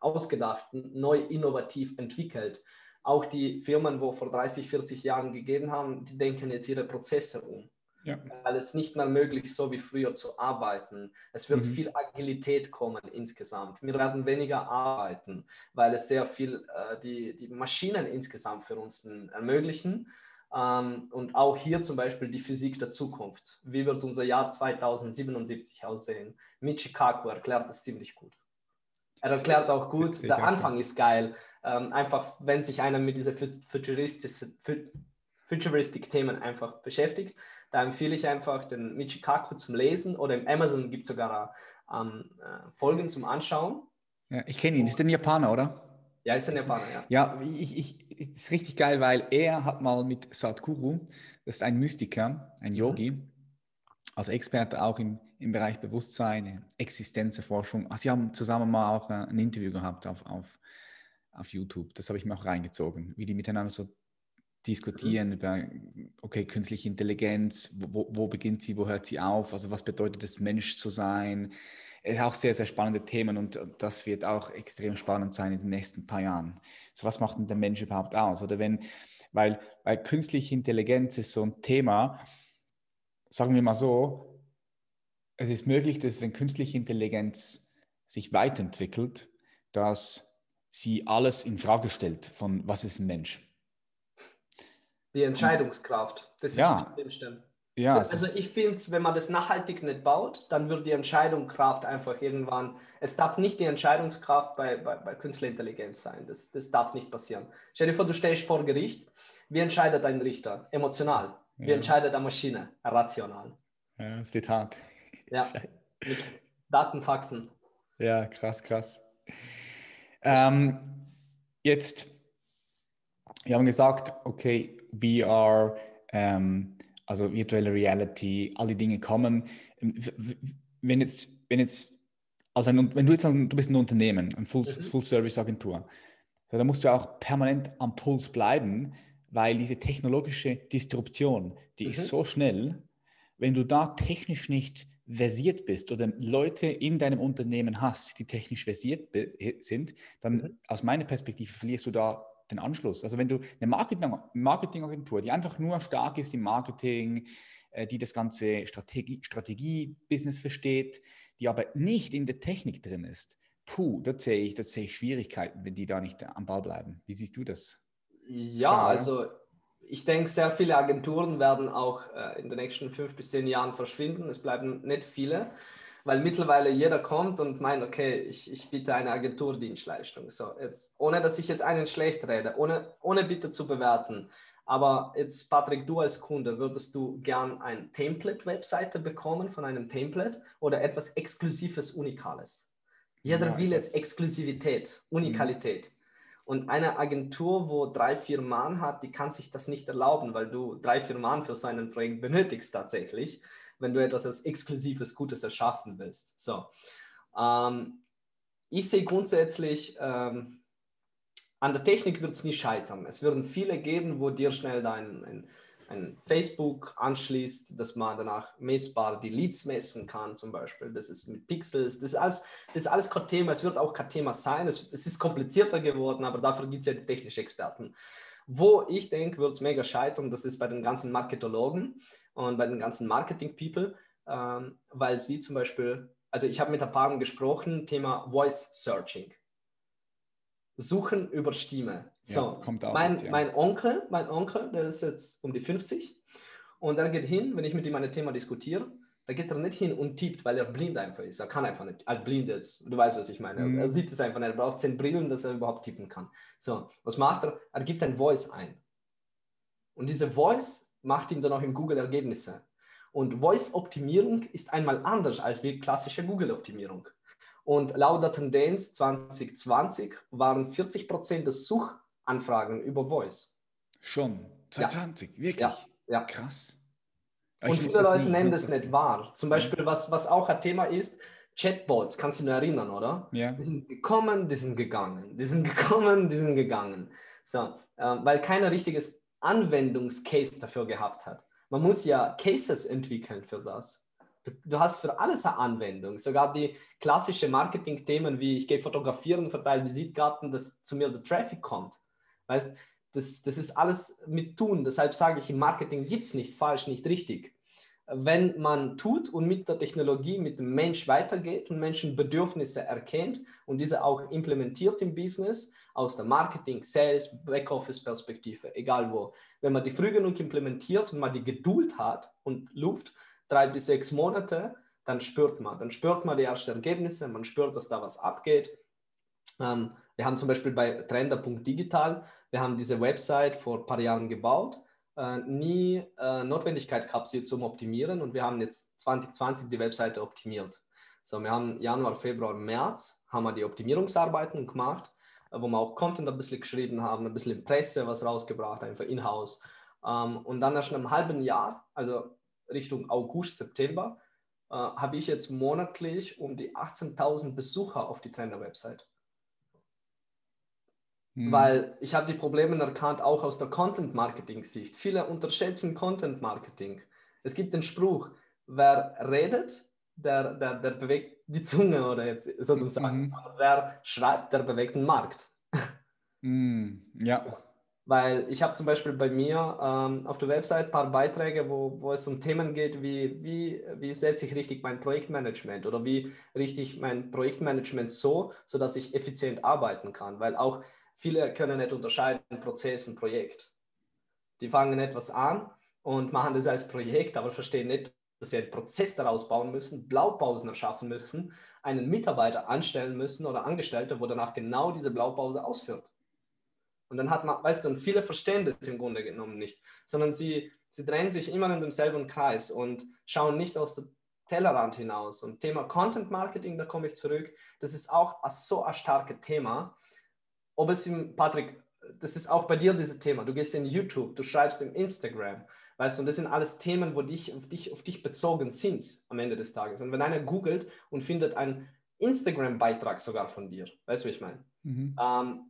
Speaker 2: ausgedacht, neu innovativ entwickelt. auch die Firmen, wo vor 30, 40 Jahren gegeben haben, die denken jetzt ihre Prozesse um. Ja. Weil es nicht mehr möglich ist, so wie früher zu arbeiten. Es wird mhm. viel Agilität kommen insgesamt. Wir werden weniger arbeiten, weil es sehr viel äh, die, die Maschinen insgesamt für uns ermöglichen. Ähm, und auch hier zum Beispiel die Physik der Zukunft. Wie wird unser Jahr 2077 aussehen? Michikaku erklärt das ziemlich gut. Er erklärt auch gut, der Anfang ist geil. Ähm, einfach, wenn sich einer mit diesen Futuristic-Themen einfach beschäftigt, da empfehle ich einfach den Michikaku zum Lesen oder im Amazon gibt es sogar ähm, äh, Folgen zum Anschauen.
Speaker 1: Ja, ich kenne ihn, das ist ein Japaner, oder?
Speaker 2: Ja, ist ein Japaner, ja.
Speaker 1: Ja, ich, ich, ist richtig geil, weil er hat mal mit Sadhguru, das ist ein Mystiker, ein mhm. Yogi, mhm. als Experte auch im, im Bereich Bewusstsein, Existenzerforschung. Also sie haben zusammen mal auch äh, ein Interview gehabt auf, auf, auf YouTube. Das habe ich mir auch reingezogen, wie die miteinander so diskutieren mhm. über, okay, künstliche Intelligenz, wo, wo beginnt sie, wo hört sie auf, also was bedeutet es, Mensch zu sein. Auch sehr, sehr spannende Themen und das wird auch extrem spannend sein in den nächsten paar Jahren. So, was macht denn der Mensch überhaupt aus? Oder wenn, weil, weil künstliche Intelligenz ist so ein Thema, sagen wir mal so, es ist möglich, dass wenn künstliche Intelligenz sich weiterentwickelt, dass sie alles in Frage stellt von was ist ein Mensch.
Speaker 2: Die Entscheidungskraft, das ist ja. das Schlimmste. Ja, also ich finde es, wenn man das nachhaltig nicht baut, dann wird die Entscheidungskraft einfach irgendwann, es darf nicht die Entscheidungskraft bei, bei, bei künstlicher Intelligenz sein. Das, das darf nicht passieren. Stell dir vor, du stehst vor Gericht. Wie entscheidet ein Richter? Emotional. Wie ja. entscheidet eine Maschine? Rational.
Speaker 1: Ja, es wird hart.
Speaker 2: Ja, [laughs] mit Daten, Fakten.
Speaker 1: Ja, krass, krass. Ähm, jetzt, wir haben gesagt, okay, VR, ähm, also virtuelle Reality, all die Dinge kommen. Wenn jetzt, wenn jetzt, also ein, wenn du jetzt, du bist ein Unternehmen, eine Full, mhm. Full-Service-Agentur, dann musst du auch permanent am Puls bleiben, weil diese technologische Disruption, die mhm. ist so schnell, wenn du da technisch nicht versiert bist oder Leute in deinem Unternehmen hast, die technisch versiert sind, dann mhm. aus meiner Perspektive verlierst du da den Anschluss. Also wenn du eine Marketing Marketingagentur, die einfach nur stark ist im Marketing, äh, die das ganze Strategie, Strategie-Business versteht, die aber nicht in der Technik drin ist, puh, da sehe ich, sehe ich Schwierigkeiten, wenn die da nicht am Ball bleiben. Wie siehst du das?
Speaker 2: Ja, klar, also ich denke, sehr viele Agenturen werden auch äh, in den nächsten fünf bis zehn Jahren verschwinden. Es bleiben nicht viele weil mittlerweile jeder kommt und meint, okay, ich, ich biete eine Agenturdienstleistung. So, jetzt, ohne dass ich jetzt einen schlecht rede, ohne, ohne bitte zu bewerten. Aber jetzt, Patrick, du als Kunde, würdest du gern eine Template-Webseite bekommen von einem Template oder etwas Exklusives, Unikales? Jeder ja, will jetzt Exklusivität, Unikalität. Mhm. Und eine Agentur, wo drei, vier Mann hat, die kann sich das nicht erlauben, weil du drei, vier Mann für so ein Projekt benötigst tatsächlich wenn du etwas als exklusives Gutes erschaffen willst. So. Ähm, ich sehe grundsätzlich, ähm, an der Technik wird es nie scheitern. Es werden viele geben, wo dir schnell dein ein, ein Facebook anschließt, dass man danach messbar die Leads messen kann, zum Beispiel. Das ist mit Pixels. Das ist alles, das ist alles kein Thema. Es wird auch kein Thema sein. Es, es ist komplizierter geworden, aber dafür gibt es ja die technischen Experten. Wo ich denke, wird es mega scheitern, das ist bei den ganzen Marketologen und bei den ganzen Marketing-People, ähm, weil sie zum Beispiel, also ich habe mit ein paar gesprochen, Thema Voice Searching. Suchen über Stimme. So, ja, kommt auch mein, jetzt, ja. mein Onkel, mein Onkel, der ist jetzt um die 50 und er geht hin, wenn ich mit ihm ein Thema diskutiere, da geht er nicht hin und tippt, weil er blind einfach ist. Er kann einfach nicht, er blind jetzt. Du weißt, was ich meine. Mhm. Er sieht es einfach nicht. Er braucht zehn Brillen, dass er überhaupt tippen kann. So, was macht er? Er gibt ein Voice ein. Und diese Voice macht ihm dann auch im Google Ergebnisse. Und Voice-Optimierung ist einmal anders als wie klassische Google-Optimierung. Und laut der Tendenz 2020 waren 40 Prozent der Suchanfragen über Voice.
Speaker 1: Schon? 2020? Ja. Wirklich?
Speaker 2: Ja. ja.
Speaker 1: Krass.
Speaker 2: Und viele Leute nehmen das nicht wahr. Zum Beispiel, was, was auch ein Thema ist, Chatbots, kannst du dich erinnern, oder? Ja. Die sind gekommen, die sind gegangen, die sind gekommen, die sind gegangen. So, äh, weil kein richtiges Anwendungscase dafür gehabt hat. Man muss ja Cases entwickeln für das. Du, hast für alles eine Anwendung. Sogar die klassischen Marketing-Themen wie ich gehe fotografieren, verteile Visitkarten, dass zu mir der Traffic kommt. Weißt Das, das ist alles mit Tun. Deshalb sage ich, im Marketing gibt es nicht falsch, nicht richtig. Wenn man tut und mit der Technologie, mit dem Mensch weitergeht und Menschen Bedürfnisse erkennt und diese auch implementiert im Business, aus der Marketing, Sales, Backoffice-Perspektive, egal wo. Wenn man die früh genug implementiert und man die Geduld hat und Luft, drei bis sechs Monate, dann spürt man. Dann spürt man die ersten Ergebnisse, man spürt, dass da was abgeht. Ähm, wir haben zum Beispiel bei Trender.digital, wir haben diese Website vor ein paar Jahren gebaut, äh, nie äh, Notwendigkeit gehabt, sie zum Optimieren und wir haben jetzt 2020 die Webseite optimiert. So, wir haben Januar, Februar, März haben wir die Optimierungsarbeiten gemacht wo wir auch Content ein bisschen geschrieben haben, ein bisschen in Presse was rausgebracht, einfach in-house. Ähm, und dann nach einem halben Jahr, also Richtung August, September, äh, habe ich jetzt monatlich um die 18.000 Besucher auf die Trainer-Website. Hm. Weil ich habe die Probleme erkannt, auch aus der Content-Marketing-Sicht. Viele unterschätzen Content-Marketing. Es gibt den Spruch, wer redet, der, der, der bewegt die Zunge oder jetzt sozusagen. Mhm. Wer schreibt, der bewegt den Markt.
Speaker 1: Mhm. Ja. So.
Speaker 2: Weil ich habe zum Beispiel bei mir ähm, auf der Website ein paar Beiträge, wo, wo es um Themen geht, wie, wie, wie setze ich richtig mein Projektmanagement oder wie richte ich mein Projektmanagement so, sodass ich effizient arbeiten kann. Weil auch viele können nicht unterscheiden Prozess und Projekt. Die fangen etwas an und machen das als Projekt, aber verstehen nicht, dass sie einen Prozess daraus bauen müssen, Blaupausen erschaffen müssen, einen Mitarbeiter anstellen müssen oder Angestellte, wo danach genau diese Blaupause ausführt. Und dann hat man, weißt du, und viele verstehen das im Grunde genommen nicht, sondern sie, sie drehen sich immer in demselben Kreis und schauen nicht aus dem Tellerrand hinaus. Und Thema Content Marketing, da komme ich zurück, das ist auch so ein starkes Thema. Ob es im, Patrick, das ist auch bei dir dieses Thema. Du gehst in YouTube, du schreibst im Instagram, Weißt du, und das sind alles Themen, wo dich, auf, dich, auf dich bezogen sind am Ende des Tages. Und wenn einer googelt und findet einen Instagram-Beitrag sogar von dir, weißt du, wie ich meine? Mhm. Ähm,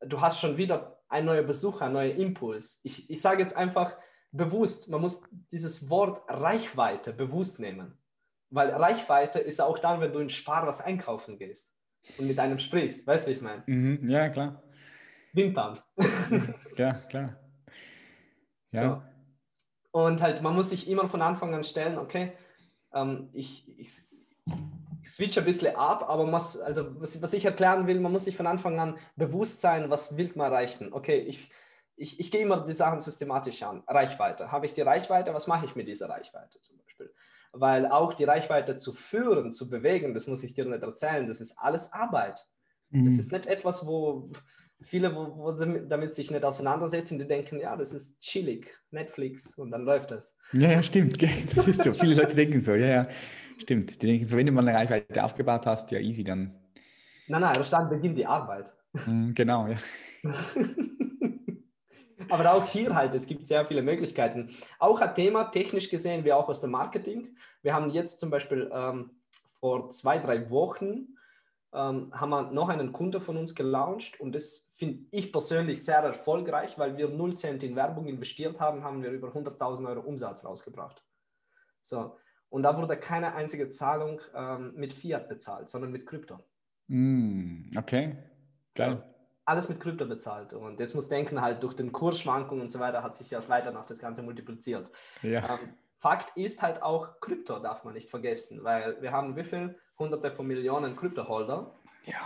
Speaker 2: du hast schon wieder einen neuen Besucher, einen neuen Impuls. Ich, ich sage jetzt einfach bewusst, man muss dieses Wort Reichweite bewusst nehmen. Weil Reichweite ist auch dann, wenn du in Spar was einkaufen gehst und mit einem sprichst. Weißt du, wie ich meine?
Speaker 1: Mhm. Ja, klar.
Speaker 2: Wimpern.
Speaker 1: ja, klar. [laughs]
Speaker 2: Ja. So. Und halt, man muss sich immer von Anfang an stellen, okay, ähm, ich, ich, ich switch ein bisschen ab, aber muss, also was, was, ich erklären will, man muss sich von Anfang an bewusst sein, was will man erreichen. Okay, ich, ich, ich gehe immer die Sachen systematisch an. Reichweite. Habe ich die Reichweite? Was mache ich mit dieser Reichweite zum Beispiel? Weil auch die Reichweite zu führen, zu bewegen, das muss ich dir nicht erzählen, das ist alles Arbeit. Mhm. Das ist nicht etwas, wo, viele, wo, wo sie damit sich nicht auseinandersetzen, die denken, ja, das ist chillig, Netflix und dann läuft das.
Speaker 1: Ja, ja, stimmt. [laughs] Das ist so. Viele Leute denken so, ja, ja, stimmt. Die denken so, wenn du mal eine Reichweite aufgebaut hast, ja, easy, dann.
Speaker 2: Nein, nein, dann beginnt die Arbeit.
Speaker 1: Mhm, genau, ja. [laughs]
Speaker 2: Aber auch hier halt, es gibt sehr viele Möglichkeiten. Auch ein Thema, technisch gesehen, wie auch aus dem Marketing. Wir haben jetzt zum Beispiel ähm, vor zwei, drei Wochen ähm, haben wir noch einen Kunde von uns gelauncht und das finde ich persönlich sehr erfolgreich, weil wir 0 Cent in Werbung investiert haben, haben wir über 100.000 Euro Umsatz rausgebracht. So, und da wurde keine einzige Zahlung ähm, mit Fiat bezahlt, sondern mit Krypto.
Speaker 1: Mm, okay,
Speaker 2: geil. So, alles mit Krypto bezahlt. Und jetzt muss denken, halt durch den Kursschwankungen und so weiter hat sich ja weiter noch das Ganze multipliziert. Ja. Ähm, Fakt ist halt auch, Krypto darf man nicht vergessen, weil wir haben wie viel? Hunderte von Millionen Kryptoholder.
Speaker 1: Ja,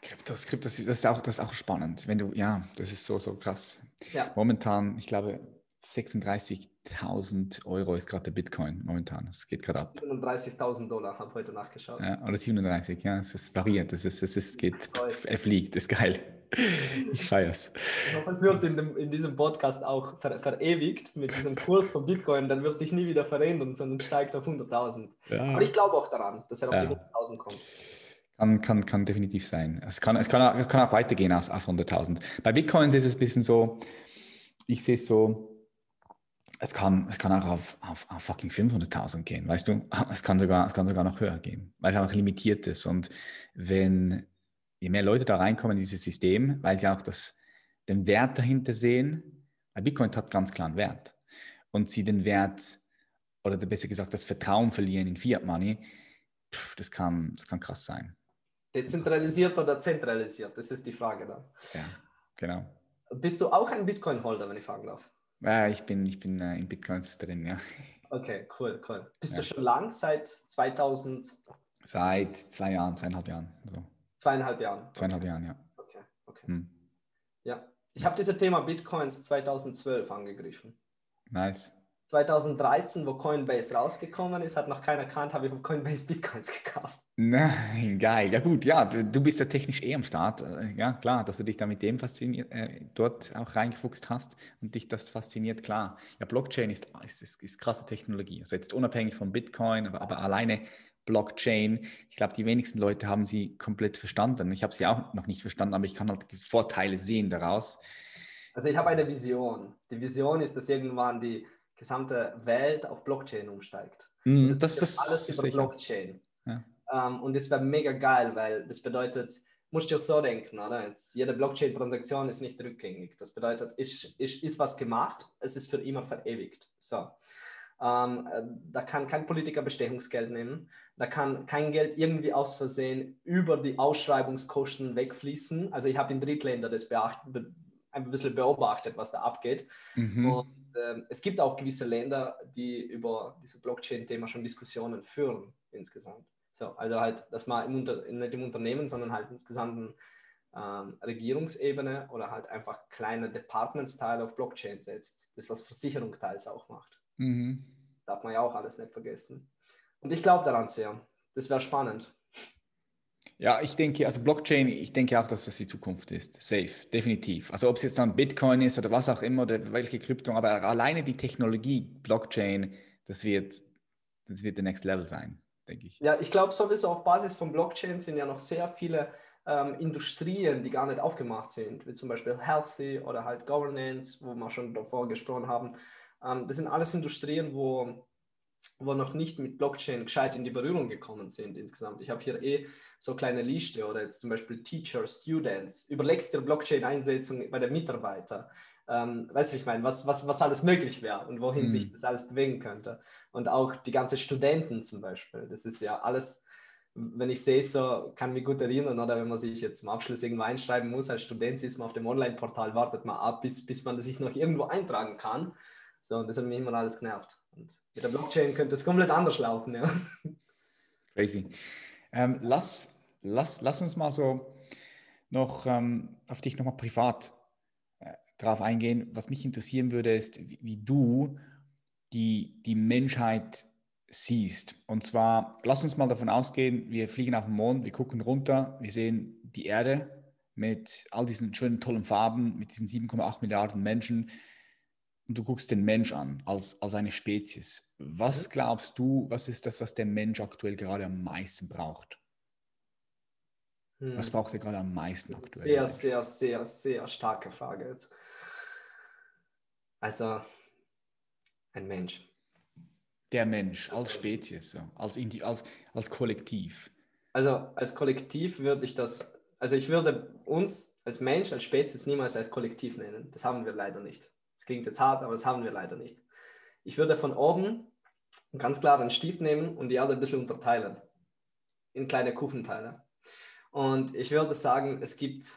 Speaker 1: Kryptos, Kryptos, das ist auch, das ist auch spannend. Wenn du, ja, das ist so, so krass. Ja. Momentan, ich glaube, 36.000 Euro ist gerade der Bitcoin momentan. Es geht gerade ab.
Speaker 2: 37.000 Dollar, habe heute nachgeschaut.
Speaker 1: Ja, oder 37, ja, es ist variiert, es, ist, es ist, geht, er fliegt, ist geil. [laughs] Ich feiere es.
Speaker 2: Ich hoffe, es wird in, dem, in diesem Podcast auch ver, verewigt mit diesem Kurs von Bitcoin. Dann wird sich nie wieder verändern, sondern steigt auf 100.000. Ja. Aber ich glaube auch daran, dass er auf ja. die 100.000 kommt.
Speaker 1: Kann, kann, kann definitiv sein. Es kann, es kann, auch, kann auch weitergehen auf, auf 100.000. Bei Bitcoins ist es ein bisschen so, ich sehe es so, es kann, es kann auch auf, auf, auf fucking 500.000 gehen, weißt du? Es kann, sogar, es kann sogar noch höher gehen, weil es auch limitiert ist. Und wenn, je mehr Leute da reinkommen in dieses System, weil sie auch das, den Wert dahinter sehen, weil Bitcoin hat ganz klaren Wert. Und sie den Wert, oder besser gesagt, das Vertrauen verlieren in Fiat Money, pff, das, kann, das kann krass sein.
Speaker 2: Dezentralisiert oder zentralisiert, das ist die Frage dann.
Speaker 1: Ja, genau.
Speaker 2: Bist du auch ein Bitcoin-Holder, wenn ich fragen darf?
Speaker 1: Ja, ich bin, ich bin äh, in Bitcoins drin, ja.
Speaker 2: Okay, cool, cool. Bist ja. du schon lang seit 2000?
Speaker 1: Seit zwei Jahren, zweieinhalb Jahren. So.
Speaker 2: Zweieinhalb Jahren.
Speaker 1: Zweieinhalb okay. Jahren, ja.
Speaker 2: Okay, okay. Hm. Ja, ich habe dieses Thema Bitcoins 2012 angegriffen.
Speaker 1: Nice.
Speaker 2: 2013, wo Coinbase rausgekommen ist, hat noch keiner erkannt, habe ich auf Coinbase Bitcoins [laughs] gekauft.
Speaker 1: Nein, geil. Ja gut, ja, du, bist ja technisch eh am Start. Äh, ja, klar, dass du dich da mit dem fasziniert, äh, dort auch reingefuchst hast und dich das fasziniert, klar. Ja, Blockchain ist, ist, ist, ist krasse Technologie. Also jetzt unabhängig von Bitcoin, aber, aber alleine Blockchain. Ich glaube, die wenigsten Leute haben sie komplett verstanden. Ich habe sie auch noch nicht verstanden, aber ich kann halt die Vorteile sehen daraus.
Speaker 2: Also ich habe eine Vision. Die Vision ist, dass irgendwann die gesamte Welt auf Blockchain umsteigt.
Speaker 1: Mm, das, das, das,
Speaker 2: alles über sicher. Blockchain. Ja. Um, und das wäre mega geil, weil das bedeutet, musst du so denken, oder? Jetzt, jede Blockchain-Transaktion ist nicht rückgängig. Das bedeutet, ist, ist, ist was gemacht, es ist für immer verewigt. So. Um, da kann kein Politiker Bestechungsgeld nehmen. Da kann kein Geld irgendwie aus Versehen über die Ausschreibungskosten wegfließen. Also ich habe in Drittländern das beachtet, ein bisschen beobachtet, was da abgeht. Mhm. Und äh, es gibt auch gewisse Länder, die über dieses Blockchain-Thema schon Diskussionen führen insgesamt. So, also halt, dass man im Unter nicht im Unternehmen, sondern halt insgesamt ähm, Regierungsebene oder halt einfach kleine Departments-Teile auf Blockchain setzt. Das, was Versicherung teils auch macht. Mhm. Darf man ja auch alles nicht vergessen. Und ich glaube daran sehr. Das wäre spannend.
Speaker 1: Ja, ich denke, also Blockchain, ich denke auch, dass das die Zukunft ist. Safe, definitiv. Also ob es jetzt dann Bitcoin ist oder was auch immer oder welche Krypto, aber alleine die Technologie Blockchain, das wird, das wird der Next Level sein, denke ich.
Speaker 2: Ja, ich glaube sowieso auf Basis von Blockchain sind ja noch sehr viele ähm, Industrien, die gar nicht aufgemacht sind, wie zum Beispiel Healthy oder halt Governance, wo wir schon davor gesprochen haben. Ähm, das sind alles Industrien, wo wo noch nicht mit Blockchain gescheit in die Berührung gekommen sind insgesamt. Ich habe hier eh so kleine Liste oder jetzt zum Beispiel Teacher, Students. Überlegst dir Blockchain-Einsetzung bei den Mitarbeitern. Ähm, weißt du, ich meine, was, was, was alles möglich wäre und wohin mhm. sich das alles bewegen könnte. Und auch die ganzen Studenten zum Beispiel. Das ist ja alles, wenn ich sehe, so kann mich gut erinnern, oder wenn man sich jetzt zum Abschluss irgendwo einschreiben muss, als Student ist man auf dem Online-Portal, wartet man ab, bis, bis man sich noch irgendwo eintragen kann. So, und das hat mich immer alles genervt. Und mit der Blockchain könnte es komplett anders laufen, ja. [laughs]
Speaker 1: Crazy. Ähm, lass, lass, lass uns mal so noch ähm, auf dich nochmal privat äh, drauf eingehen. Was mich interessieren würde, ist, wie, wie, du die, die Menschheit siehst. Und zwar, lass uns mal davon ausgehen, wir fliegen auf den Mond, wir gucken runter, wir sehen die Erde mit all diesen schönen, tollen Farben, mit diesen 7,8 Milliarden Menschen und du guckst den Mensch an als, als eine Spezies. Was mhm. glaubst du, was ist das, was der Mensch aktuell gerade am meisten braucht? Hm. Was braucht er gerade am meisten aktuell?
Speaker 2: Sehr, sehr, sehr, sehr starke Frage jetzt. Also, ein Mensch.
Speaker 1: Der Mensch als Spezies, so, als, als, als Kollektiv.
Speaker 2: Also als Kollektiv würde ich das, also ich würde uns als Mensch, als Spezies niemals als Kollektiv nennen. Das haben wir leider nicht. Das klingt jetzt hart, aber das haben wir leider nicht. Ich würde von oben ganz klar einen Stift nehmen und die Erde ein bisschen unterteilen in kleine Kuchenteile. Und ich würde sagen, es gibt,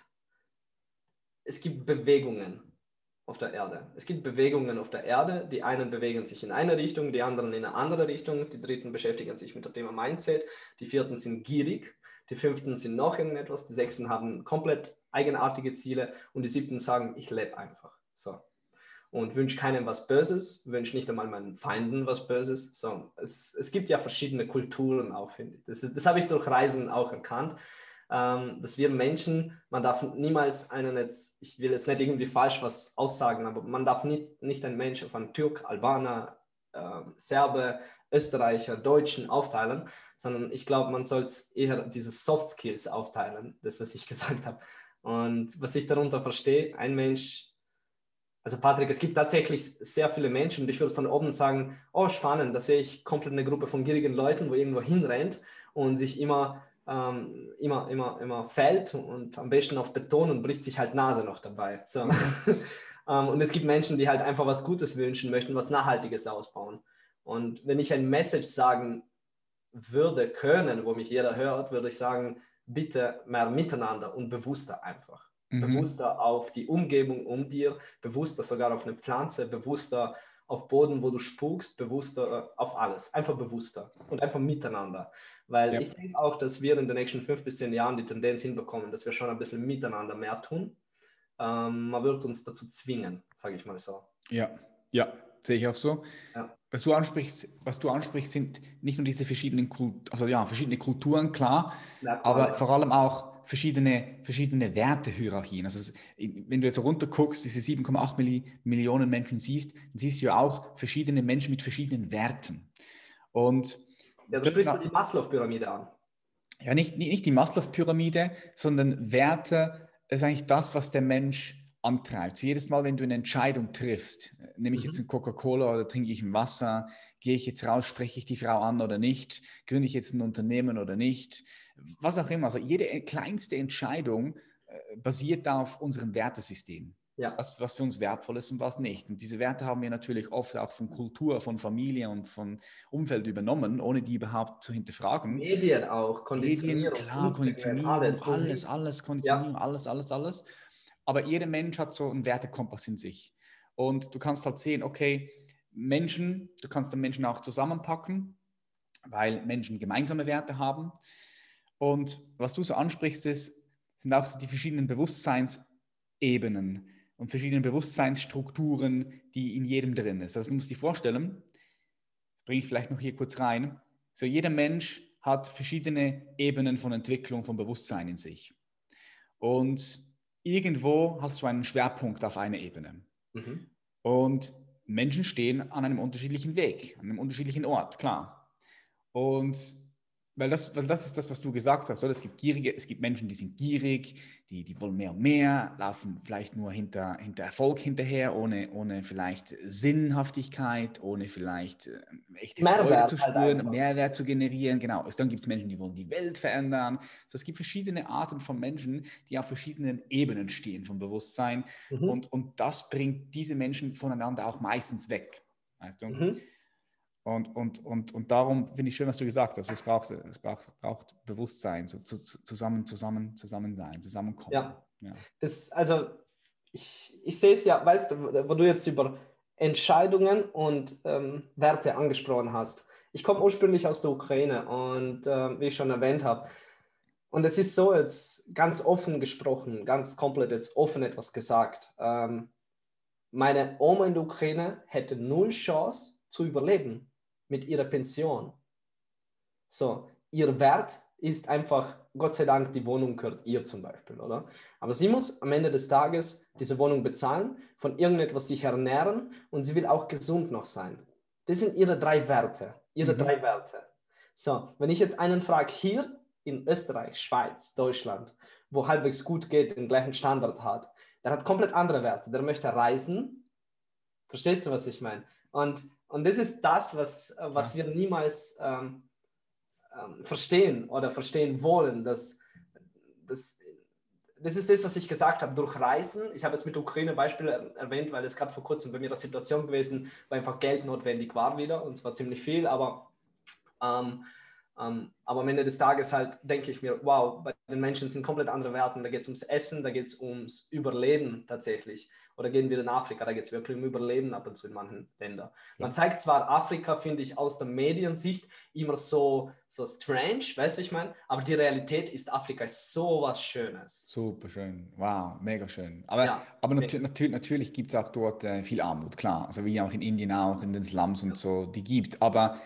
Speaker 2: es gibt Bewegungen auf der Erde. Es gibt Bewegungen auf der Erde. Die einen bewegen sich in eine Richtung, die anderen in eine andere Richtung. Die dritten beschäftigen sich mit dem Thema Mindset. Die vierten sind gierig. Die fünften sind noch irgendetwas. Die sechsten haben komplett eigenartige Ziele. Und die siebten sagen, ich lebe einfach. So und wünsche keinem was Böses, wünsche nicht einmal meinen Feinden was Böses. So, es, es gibt ja verschiedene Kulturen auch, finde ich. Das, das habe ich durch Reisen auch erkannt, ähm, dass wir Menschen, man darf niemals einen jetzt, ich will jetzt nicht irgendwie falsch was aussagen, aber man darf nicht, nicht einen Menschen von Türk, Albaner, äh, Serbe, Österreicher, Deutschen aufteilen, sondern ich glaube, man soll eher diese Soft Skills aufteilen, das, was ich [laughs] gesagt habe. Und was ich darunter verstehe, ein Mensch also Patrick, es gibt tatsächlich sehr viele Menschen und ich würde von oben sagen, oh spannend, da sehe ich komplett eine Gruppe von gierigen Leuten, wo irgendwo hinrennt und sich immer, ähm, immer, immer, immer fällt und am besten auf Beton und bricht sich halt Nase noch dabei. So. [laughs] ähm, und es gibt Menschen, die halt einfach was Gutes wünschen möchten, was Nachhaltiges ausbauen. Und wenn ich ein Message sagen würde können, wo mich jeder hört, würde ich sagen, bitte mehr miteinander und bewusster einfach. Mhm. bewusster auf die Umgebung um dir, bewusster sogar auf eine Pflanze, bewusster auf Boden, wo du spukst, bewusster auf alles, einfach bewusster und einfach miteinander. Weil ja. ich denke auch, dass wir in den nächsten fünf bis zehn Jahren die Tendenz hinbekommen, dass wir schon ein bisschen miteinander mehr tun. Ähm, man wird uns dazu zwingen, sage ich mal so.
Speaker 1: Ja, ja, sehe ich auch so. Ja. Was du ansprichst, was du ansprichst, sind nicht nur diese verschiedenen Kult also ja, verschiedene Kulturen, klar, ja, aber vor allem auch verschiedene, verschiedene Wertehierarchien. Also es, wenn du jetzt runterguckst, diese 7,8 Millionen Menschen siehst, dann siehst du ja auch verschiedene Menschen mit verschiedenen Werten. Und
Speaker 2: ja, du sprichst die Maslow-Pyramide an.
Speaker 1: Ja, nicht, nicht die Maslow-Pyramide, sondern Werte ist eigentlich das, was der Mensch antreibt. So jedes Mal, wenn du eine Entscheidung triffst, nehme ich mhm. jetzt ein Coca-Cola oder trinke ich ein Wasser, gehe ich jetzt raus, spreche ich die Frau an oder nicht, gründe ich jetzt ein Unternehmen oder nicht, was auch immer. Also jede kleinste Entscheidung äh, basiert auf unserem Wertesystem. Ja. Was, was für uns wertvoll ist und was nicht. Und diese Werte haben wir natürlich oft auch von Kultur, von Familie und von Umfeld übernommen, ohne die überhaupt zu hinterfragen.
Speaker 2: Medien auch, Konditionierung.
Speaker 1: Medien, klar, Konditionierung, alles, alles, alles, Konditionierung, ja. alles, alles, alles. Aber jeder Mensch hat so einen Wertekompass in sich. Und du kannst halt sehen, okay, Menschen, du kannst den Menschen auch zusammenpacken, weil Menschen gemeinsame Werte haben. Und was du so ansprichst, ist, sind auch so die verschiedenen Bewusstseinsebenen und verschiedenen Bewusstseinsstrukturen, die in jedem drin ist. Also du musst dir vorstellen, bringe ich vielleicht noch hier kurz rein, so jeder Mensch hat verschiedene Ebenen von Entwicklung, von Bewusstsein in sich. Und irgendwo hast du einen Schwerpunkt auf einer Ebene. Mhm. Und Menschen stehen an einem unterschiedlichen Weg, an einem unterschiedlichen Ort, klar. Und weil das, weil das ist das, was du gesagt hast. Oder? Es gibt gierige, es gibt Menschen, die sind gierig, die, die wollen mehr und mehr, laufen vielleicht nur hinter, hinter Erfolg hinterher, ohne, ohne vielleicht Sinnhaftigkeit, ohne vielleicht äh, echte Mehrwert Freude zu halt spüren, halt Mehrwert zu generieren. Genau. Dann gibt es Menschen, die wollen die Welt verändern. Also es gibt verschiedene Arten von Menschen, die auf verschiedenen Ebenen stehen vom Bewusstsein. Mhm. Und, und das bringt diese Menschen voneinander auch meistens weg. Weißt du? Mhm. Und, und, und, und darum finde ich schön, was du gesagt hast. Es braucht, es braucht, braucht Bewusstsein, so zu, zusammen, zusammen, zusammen sein, zusammenkommen.
Speaker 2: Ja. ja. Das, also ich, ich sehe es ja, weißt du, wo du jetzt über Entscheidungen und ähm, Werte angesprochen hast. Ich komme ursprünglich aus der Ukraine und äh, wie ich schon erwähnt habe, und es ist so jetzt ganz offen gesprochen, ganz komplett jetzt offen etwas gesagt. Ähm, meine Oma in der Ukraine hätte null Chance zu überleben mit ihrer Pension. So, ihr Wert ist einfach, Gott sei Dank, die Wohnung gehört ihr zum Beispiel, oder? Aber sie muss am Ende des Tages diese Wohnung bezahlen, von irgendetwas sich ernähren und sie will auch gesund noch sein. Das sind ihre drei Werte, ihre mhm. drei Werte. So, wenn ich jetzt einen frage, hier in Österreich, Schweiz, Deutschland, wo halbwegs gut geht, den gleichen Standard hat, der hat komplett andere Werte. Der möchte reisen. Verstehst du, was ich meine? Und und das ist das, was, was wir niemals ähm, ähm, verstehen oder verstehen wollen. Dass, dass, das ist das, was ich gesagt habe, durch Reisen. Ich habe jetzt mit der Ukraine Beispiele erwähnt, weil es gerade vor kurzem bei mir die Situation gewesen, wo einfach Geld notwendig war wieder und zwar ziemlich viel, aber ähm, ähm, aber am Ende des Tages halt denke ich mir, wow, bei den Menschen sind komplett andere Werte. Da geht es ums Essen, da geht es ums Überleben tatsächlich. Oder gehen wir in Afrika, da geht es wirklich um Überleben ab und zu in manchen Ländern. Man zeigt zwar Afrika, finde ich, aus der Mediensicht immer so, so strange, weißt du, ich meine? Aber die Realität ist, Afrika ist so was Schönes.
Speaker 1: Super schön, wow, mega schön. Aber, ja, aber nat nat natürlich gibt es auch dort äh, viel Armut, klar. Also wie auch in Indien auch, in den Slums und so, die gibt Aber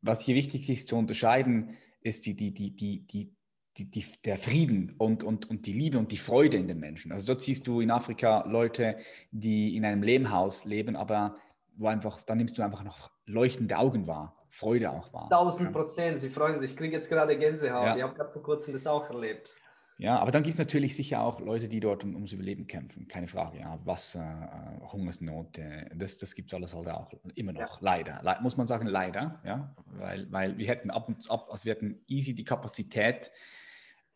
Speaker 1: was hier wichtig ist zu unterscheiden, ist die, die, die, die, die, die, die, der Frieden und, und, und die Liebe und die Freude in den Menschen. Also dort siehst du in Afrika Leute, die in einem Lehmhaus leben, aber wo einfach, da nimmst du einfach noch leuchtende Augen wahr, Freude auch wahr.
Speaker 2: Tausend Prozent, sie freuen sich. Ich kriege jetzt gerade Gänsehaut. Ja. Ich habe gerade vor kurzem das auch erlebt.
Speaker 1: Ja, aber dann gibt es natürlich sicher auch Leute, die dort um, ums Überleben kämpfen, keine Frage. Ja, Wasser, äh, Hungersnot, äh, das, das gibt es alles halt auch immer noch, ja. leider. Le muss man sagen, leider, ja, weil, weil wir hätten ab und ab, also wir hätten easy die Kapazität,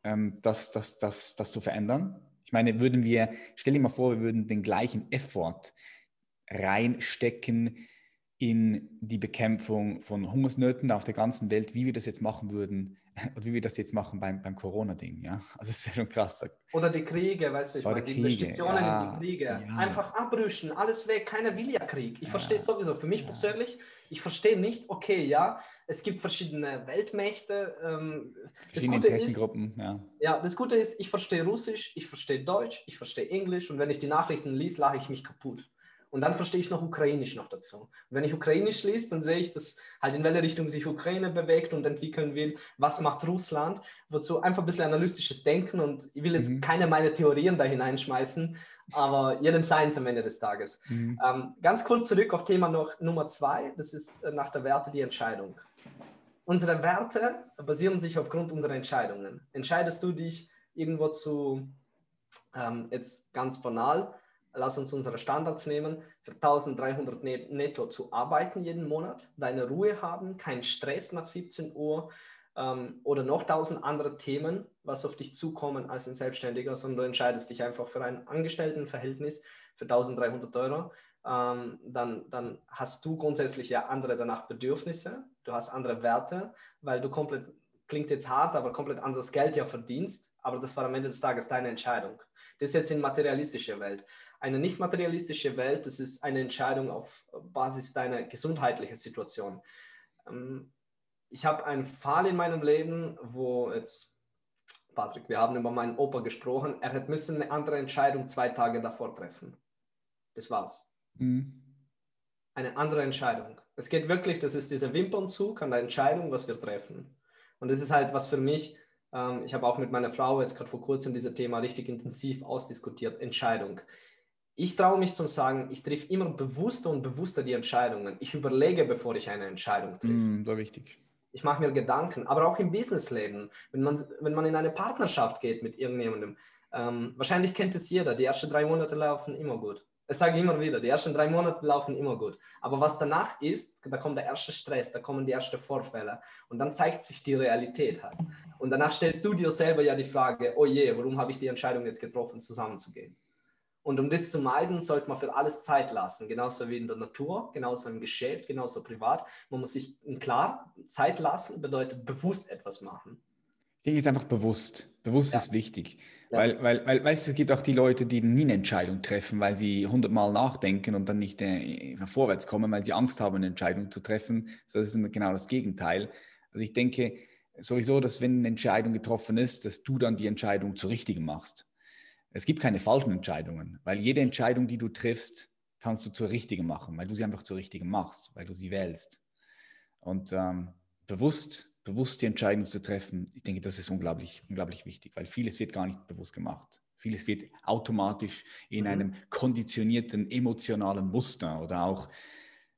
Speaker 1: ähm, das, das, das, das zu verändern. Ich meine, würden wir, stell dir mal vor, wir würden den gleichen Effort reinstecken in die Bekämpfung von Hungersnöten auf der ganzen Welt, wie wir das jetzt machen würden, [laughs] oder wie wir das jetzt machen beim, beim Corona-Ding, ja. [laughs] Also das ist ja schon krass.
Speaker 2: Oder die Kriege, weißt du, ich meine, die Kriege, Investitionen ja, in die Kriege. Ja. Einfach abrüsten, alles weg, keiner will ja Krieg. Ich ja. verstehe sowieso, für mich persönlich, ich verstehe nicht, okay, ja, es gibt verschiedene Weltmächte. Ähm,
Speaker 1: verschiedene Interessengruppen,
Speaker 2: ja. Ja, das Gute ist, ich verstehe Russisch, ich verstehe Deutsch, ich verstehe Englisch und wenn ich die Nachrichten liest, lache ich mich kaputt. Und dann verstehe ich noch Ukrainisch noch dazu. Und wenn ich Ukrainisch lese, dann sehe ich, dass halt in welche Richtung sich Ukraine bewegt und entwickeln will. Was macht Russland? Wozu einfach ein bisschen analytisches Denken und ich will jetzt mhm. keine meiner Theorien da hineinschmeißen, aber jedem Seins am Ende des Tages. Mhm. Ähm, ganz kurz zurück auf Thema noch Nummer zwei. Das ist äh, nach der Werte die Entscheidung. Unsere Werte basieren sich aufgrund unserer Entscheidungen. Entscheidest du dich irgendwo zu, ähm, jetzt ganz banal, lass uns unsere Standards nehmen, für 1300 netto zu arbeiten jeden Monat, deine Ruhe haben, keinen Stress nach 17 Uhr ähm, oder noch tausend andere Themen, was auf dich zukommen als ein Selbstständiger, sondern du entscheidest dich einfach für ein Angestelltenverhältnis für 1300 Euro. Ähm, dann, dann hast du grundsätzlich ja andere danach Bedürfnisse, du hast andere Werte, weil du komplett, klingt jetzt hart, aber komplett anderes Geld ja verdienst, aber das war am Ende des Tages deine Entscheidung. Das ist jetzt in materialistischer Welt. Eine nicht materialistische Welt, das ist eine Entscheidung auf Basis deiner gesundheitlichen Situation. Ähm, ich habe einen Fall in meinem Leben, wo jetzt, Patrick, wir haben über meinen Opa gesprochen, er hätte müssen eine andere Entscheidung zwei Tage davor treffen. Das war's. Mhm. Eine andere Entscheidung. Es geht wirklich, das ist dieser Wimpernzug an der Entscheidung, was wir treffen. Und das ist halt was für mich, ähm, ich habe auch mit meiner Frau jetzt gerade vor kurzem dieses Thema richtig intensiv ausdiskutiert, Entscheidung ich traue mich zum Sagen, ich treffe immer bewusster und bewusster die Entscheidungen. Ich überlege, bevor ich eine Entscheidung treffe. Mm,
Speaker 1: so wichtig.
Speaker 2: Ich mache mir Gedanken, aber auch im Businessleben, wenn man, wenn man in eine Partnerschaft geht mit irgendjemandem. Ähm, wahrscheinlich kennt es jeder, die ersten drei Monate laufen immer gut. Ich sage immer wieder, die ersten drei Monate laufen immer gut. Aber was danach ist, da kommt der erste Stress, da kommen die ersten Vorfälle und dann zeigt sich die Realität halt. Und danach stellst du dir selber ja die Frage, oh je, warum habe ich die Entscheidung jetzt getroffen, zusammenzugehen? Und um das zu meiden, sollte man für alles Zeit lassen, genauso wie in der Natur, genauso im Geschäft, genauso privat. Man muss sich klar Zeit lassen, bedeutet bewusst etwas machen.
Speaker 1: Ich denke, es ist einfach bewusst. Bewusst ja. ist wichtig. Ja. Weil, weil, weil, weißt du, es gibt auch die Leute, die nie eine Entscheidung treffen, weil sie hundertmal nachdenken und dann nicht äh, vorwärts kommen, weil sie Angst haben, eine Entscheidung zu treffen. Das ist genau das Gegenteil. Also ich denke sowieso, dass wenn eine Entscheidung getroffen ist, dass du dann die Entscheidung zur richtigen machst. Es gibt keine falschen Entscheidungen, weil jede Entscheidung, die du triffst, kannst du zur richtigen machen, weil du sie einfach zur richtigen machst, weil du sie wählst. Und ähm, bewusst, bewusst die Entscheidung zu treffen, ich denke, das ist unglaublich, unglaublich wichtig, weil vieles wird gar nicht bewusst gemacht. Vieles wird automatisch in mhm. einem konditionierten emotionalen Muster oder auch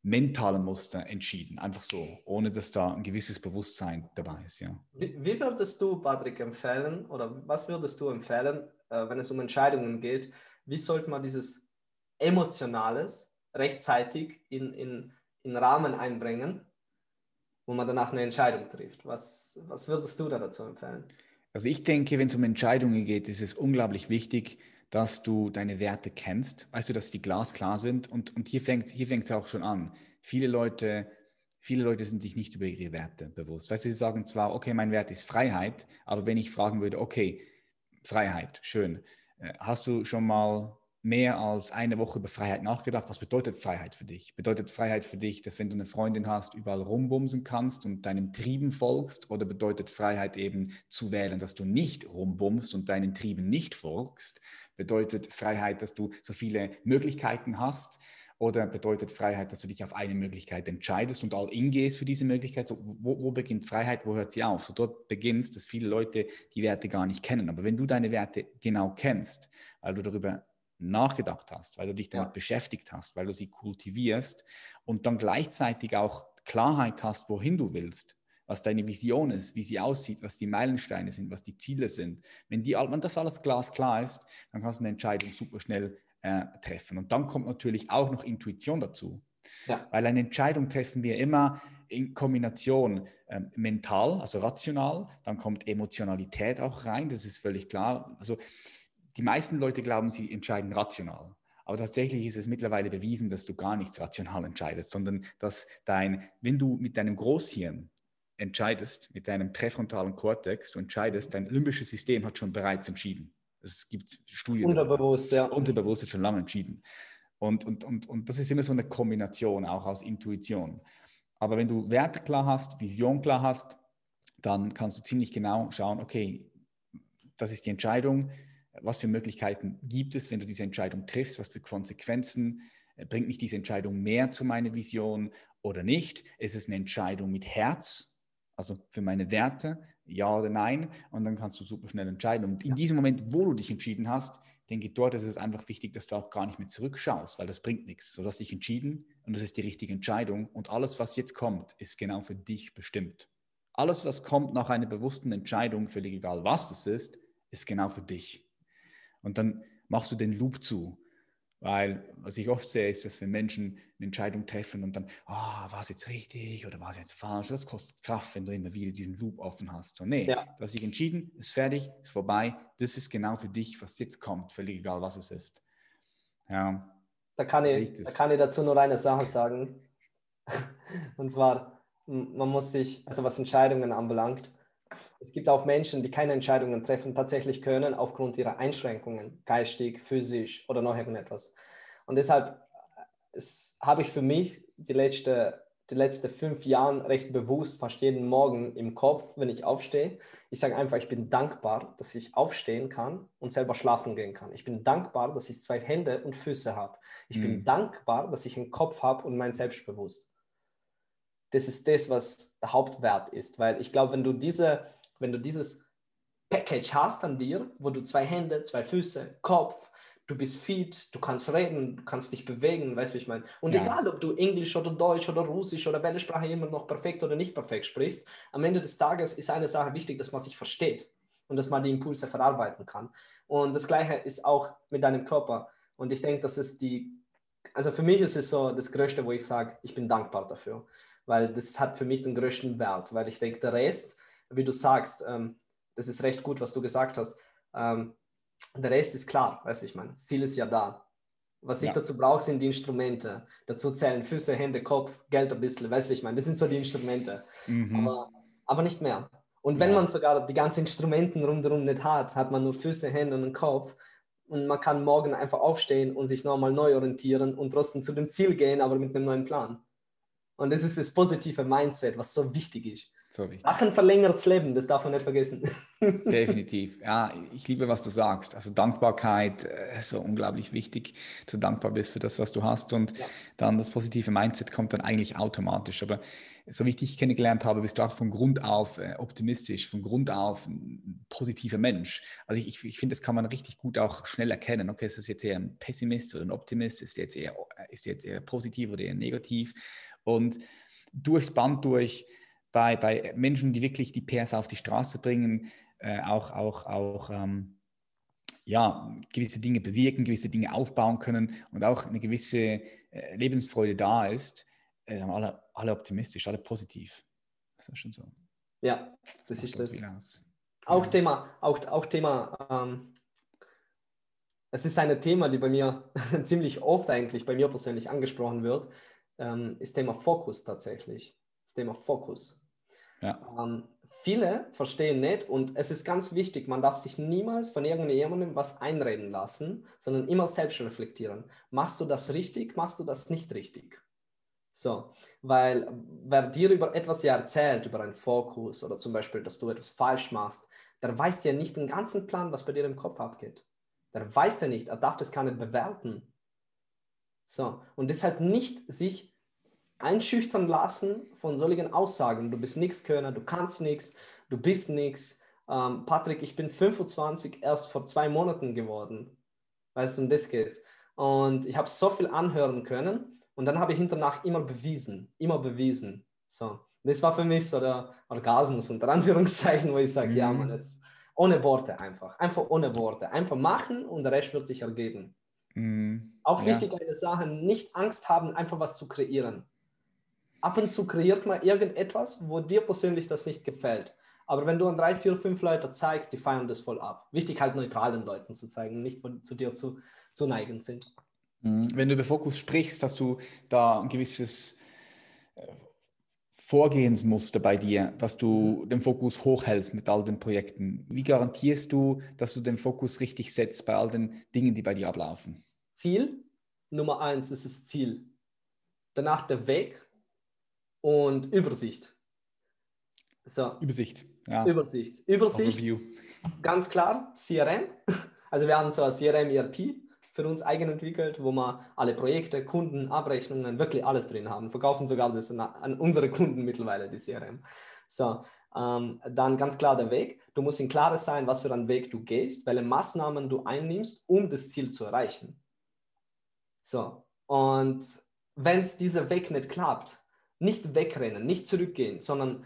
Speaker 1: mentalen Muster entschieden. Einfach so, ohne dass da ein gewisses Bewusstsein dabei ist. Ja.
Speaker 2: Wie, wie würdest du, Patrick, empfehlen oder was würdest du empfehlen, äh, wenn es um Entscheidungen geht, wie sollte man dieses Emotionales rechtzeitig in, in, in Rahmen einbringen, wo man danach eine Entscheidung trifft? Was, was würdest du da dazu empfehlen?
Speaker 1: Also ich denke, wenn es um Entscheidungen geht, ist es unglaublich wichtig, dass du deine Werte kennst. Weißt du, dass die glasklar sind? Und, und hier fängt es hier fängt's auch schon an. Viele Leute, viele Leute sind sich nicht über ihre Werte bewusst. Weißt du, sie sagen zwar, okay, mein Wert ist Freiheit, aber wenn ich fragen würde, okay, Freiheit, schön. Äh, hast du schon mal mehr als eine Woche über Freiheit nachgedacht? Was bedeutet Freiheit für dich? Bedeutet Freiheit für dich, dass wenn du eine Freundin hast, überall rumbumsen kannst und deinem Trieben folgst? Oder bedeutet Freiheit eben zu wählen, dass du nicht rumbummst und deinen Trieben nicht folgst? Bedeutet Freiheit, dass du so viele Möglichkeiten hast? Oder bedeutet Freiheit, dass du dich auf eine Möglichkeit entscheidest und all in gehst für diese Möglichkeit? So, wo, wo, beginnt Freiheit, wo hört sie auf? So dort beginnt dass viele Leute die Werte gar nicht kennen. Aber wenn du deine Werte genau kennst, weil du darüber nachgedacht hast, weil du dich damit ja. beschäftigt hast, weil du sie kultivierst und dann gleichzeitig auch Klarheit hast, wohin du willst, was deine Vision ist, wie sie aussieht, was die Meilensteine sind, was die Ziele sind. Wenn, die, wenn das alles glasklar ist, dann kannst du eine Entscheidung super schnell äh, treffen. Und dann kommt natürlich auch noch Intuition dazu. Ja. Weil eine Entscheidung treffen wir immer in Kombination äh, mental, also rational, dann kommt Emotionalität auch rein, das ist völlig klar. Also die meisten Leute glauben, sie entscheiden rational. Aber tatsächlich ist es mittlerweile bewiesen, dass du gar nichts rational entscheidest, sondern dass dein, wenn du mit deinem Großhirn entscheidest, mit deinem präfrontalen Kortex, du entscheidest, dein limbisches System hat schon bereits entschieden. Es gibt Studien.
Speaker 2: Unterbewusst, ja.
Speaker 1: Unterbewusst hat schon lange entschieden. Und, und, und, und das ist immer so eine Kombination auch aus Intuition. Aber wenn du Werte klar hast, Vision klar hast, dann kannst du ziemlich genau schauen, okay, das ist die Entscheidung, was für Möglichkeiten gibt es, wenn du diese Entscheidung triffst, was für Konsequenzen, bringt mich diese Entscheidung mehr zu meiner Vision oder nicht? Ist es eine Entscheidung mit Herz, also für meine Werte, ja oder nein? Und dann kannst du super schnell entscheiden. Und in diesem Moment, wo du dich entschieden hast, denke ich, dort ist es einfach wichtig, dass du auch gar nicht mehr zurückschaust, weil das bringt nichts. So hast dich entschieden und das ist die richtige Entscheidung. Und alles, was jetzt kommt, ist genau für dich bestimmt. Alles, was kommt nach einer bewussten Entscheidung, völlig egal was das ist, ist genau für dich. Und dann machst du den Loop zu. Weil was ich oft sehe, ist, dass wenn Menschen eine Entscheidung treffen und dann, ah, oh, war es jetzt richtig oder war es jetzt falsch, das kostet Kraft, wenn du immer wieder diesen Loop offen hast. So, nee, ja. du hast dich entschieden, ist fertig, ist vorbei, das ist genau für dich, was jetzt kommt, völlig egal, was es ist.
Speaker 2: Ja. Da kann, ich, da kann ich dazu nur eine Sache sagen. [laughs] Und zwar, man muss sich, also was Entscheidungen anbelangt, es gibt auch Menschen, die keine Entscheidungen treffen, tatsächlich können aufgrund ihrer Einschränkungen, geistig, physisch oder noch irgendetwas. Und deshalb habe ich für mich die letzte, die letzten fünf Jahre recht bewusst, fast jeden Morgen im Kopf, wenn ich aufstehe. Ich sage einfach, ich bin dankbar, dass ich aufstehen kann und selber schlafen gehen kann. Ich bin dankbar, dass ich zwei Hände und Füße habe. Ich mhm. bin dankbar, dass ich einen Kopf habe und mein Selbstbewusst das ist das, was der Hauptwert ist. Weil ich glaube, wenn du diese, wenn du dieses Package hast an dir, wo du zwei Hände, zwei Füße, Kopf, du bist fit, du kannst reden, du kannst dich bewegen, weißt du, wie ich meine? Und ja. egal, ob du Englisch oder Deutsch oder Russisch oder welche Sprache immer noch perfekt oder nicht perfekt sprichst, am Ende des Tages ist eine Sache wichtig, dass man sich versteht und dass man die Impulse verarbeiten kann. Und das Gleiche ist auch mit deinem Körper. Und ich denke, das ist die, also für mich ist es so das Größte, wo ich sage, ich bin dankbar dafür weil das hat für mich den größten Wert, weil ich denke, der Rest, wie du sagst, ähm, das ist recht gut, was du gesagt hast, ähm, der Rest ist klar, weißt du, ich meine, das Ziel ist ja da. Was ich ja. dazu brauche, sind die Instrumente. Dazu zählen Füße, Hände, Kopf, Geld ein bisschen, weißt du, ich meine, das sind so die Instrumente, mhm. aber, aber nicht mehr. Und wenn ja. man sogar die ganzen Instrumente rundherum nicht hat, hat man nur Füße, Hände und Kopf, und man kann morgen einfach aufstehen und sich nochmal neu orientieren und trotzdem zu dem Ziel gehen, aber mit einem neuen Plan. Und das ist das positive Mindset, was so wichtig ist. So wichtig. Lachen verlängert das Leben, das darf man nicht vergessen. [laughs]
Speaker 1: Definitiv. Ja, ich liebe, was du sagst. Also Dankbarkeit äh, ist so unglaublich wichtig, dass du dankbar bist für das, was du hast. Und ja. dann das positive Mindset kommt dann eigentlich automatisch. Aber so wie ich dich kennengelernt habe, bist du auch von Grund auf äh, optimistisch, von Grund auf ein positiver Mensch. Also ich, ich, ich finde, das kann man richtig gut auch schnell erkennen. Okay, ist das jetzt eher ein Pessimist oder ein Optimist? Ist jetzt eher, ist jetzt eher positiv oder eher negativ? Und durchs Band durch, bei, bei Menschen, die wirklich die PS auf die Straße bringen, äh, auch, auch, auch ähm, ja, gewisse Dinge bewirken, gewisse Dinge aufbauen können und auch eine gewisse äh, Lebensfreude da ist, äh, alle, alle optimistisch, alle positiv.
Speaker 2: Das ist schon so. Ja, das, das ist das. Auch ja. Thema, auch, auch Thema, ähm, es ist ein Thema, die bei mir [laughs] ziemlich oft eigentlich bei mir persönlich angesprochen wird ähm, ist Thema Fokus tatsächlich. Das Thema Fokus. Ja. Ähm, viele verstehen nicht und es ist ganz wichtig, man darf sich niemals von irgendjemandem was einreden lassen, sondern immer selbst reflektieren. Machst du das richtig, machst du das nicht richtig? So, weil wer dir über etwas ja erzählt, über einen Fokus oder zum Beispiel, dass du etwas falsch machst, der weiß ja nicht den ganzen Plan, was bei dir im Kopf abgeht. Der weiß ja nicht, er darf das gar nicht bewerten. So, und deshalb nicht sich einschüchtern lassen von solchen Aussagen. Du bist nichts Könner, du kannst nichts, du bist nichts. Ähm, Patrick, ich bin 25 erst vor zwei Monaten geworden. Weißt du, um das geht's. Und ich habe so viel anhören können und dann habe ich hinternach immer bewiesen, immer bewiesen. So, das war für mich so der Orgasmus unter Anführungszeichen, wo ich sage, mhm. ja, man, jetzt ohne Worte einfach, einfach ohne Worte, einfach machen und der Rest wird sich ergeben. Mhm. Auch ja. wichtig, eine Sache, nicht Angst haben, einfach was zu kreieren. Ab und zu kreiert man irgendetwas, wo dir persönlich das nicht gefällt. Aber wenn du an drei, vier, fünf Leute zeigst, die feiern das voll ab. Wichtig halt neutralen Leuten zu zeigen, nicht zu dir zu, zu neigend sind.
Speaker 1: Mhm. Wenn du über Fokus sprichst, hast du da ein gewisses äh, Vorgehensmuster bei dir, dass du den Fokus hochhältst mit all den Projekten. Wie garantierst du, dass du den Fokus richtig setzt bei all den Dingen, die bei dir ablaufen?
Speaker 2: Ziel Nummer eins ist das Ziel. Danach der Weg und Übersicht.
Speaker 1: So. Übersicht.
Speaker 2: Ja. Übersicht. Übersicht. Overview. Ganz klar, CRM. Also wir haben so ein CRM ERP für uns eigen entwickelt, wo wir alle Projekte, Kunden, Abrechnungen, wirklich alles drin haben. Verkaufen sogar das an unsere Kunden mittlerweile, die CRM. So, ähm, dann ganz klar der Weg. Du musst in Klares sein, was für einen Weg du gehst, welche Maßnahmen du einnimmst, um das Ziel zu erreichen. So, und wenn es dieser Weg nicht klappt, nicht wegrennen, nicht zurückgehen, sondern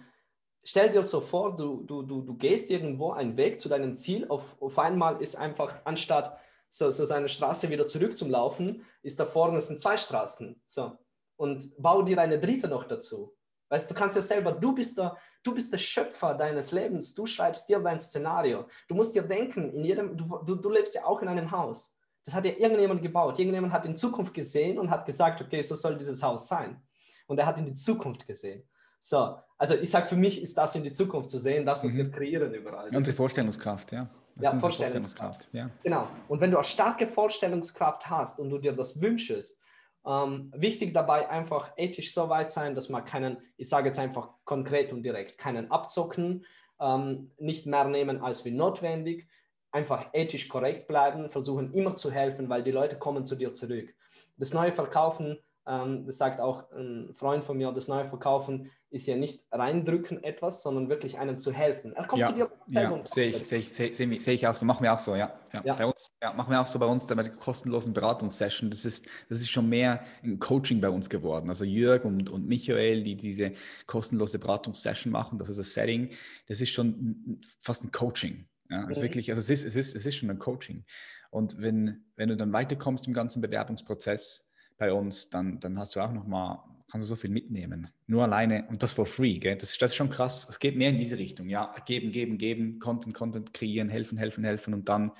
Speaker 2: stell dir so vor, du, du, du, du gehst irgendwo einen Weg zu deinem Ziel, auf, auf einmal ist einfach, anstatt so, so seine Straße wieder zurück zum Laufen, ist da vorne sind zwei Straßen. So. Und bau dir eine dritte noch dazu. Weißt du, kannst ja selber, du bist der, du bist der Schöpfer deines Lebens, du schreibst dir dein Szenario. Du musst dir denken, in jedem, du, du, du lebst ja auch in einem Haus. Das hat ja irgendjemand gebaut. Irgendjemand hat in Zukunft gesehen und hat gesagt, okay, so soll dieses Haus sein. Und er hat in die Zukunft gesehen. So, also ich sage, für mich ist das in die Zukunft zu sehen, das, was mhm. wir kreieren überall.
Speaker 1: Unsere Vorstellungskraft, ja.
Speaker 2: Ja, Vorstellungskraft. Vorstellungskraft. Ja. Genau. Und wenn du eine starke Vorstellungskraft hast und du dir das wünschst, ähm, wichtig dabei einfach ethisch so weit sein, dass man keinen, ich sage jetzt einfach konkret und direkt, keinen abzocken, ähm, nicht mehr nehmen als wie notwendig, einfach ethisch korrekt bleiben, versuchen immer zu helfen, weil die Leute kommen zu dir zurück. Das neue Verkaufen, das sagt auch ein Freund von mir, das neue Verkaufen ist ja nicht reindrücken etwas, sondern wirklich einem zu helfen.
Speaker 1: Er kommt ja, zu dir ja, sehe ich, sehe ich, sehe, sehe, sehe ich auch so, machen wir auch so, ja. ja. ja. Bei uns, ja, machen wir auch so bei uns, bei der kostenlosen Beratungssession. Das ist, das ist schon mehr ein Coaching bei uns geworden. Also Jörg und, und Michael, die diese kostenlose Beratungssession machen, das ist das Setting, das ist schon fast ein Coaching. Ja, es ist wirklich, also es ist, es ist, es ist schon ein Coaching. Und wenn, wenn du dann weiterkommst im ganzen Bewerbungsprozess bei uns, dann, dann hast du auch nochmal, kannst du so viel mitnehmen. Nur alleine und das for free, gell? Das, das ist schon krass. Es geht mehr in diese Richtung. Ja, geben, geben, geben, Content, Content kreieren, helfen, helfen, helfen und dann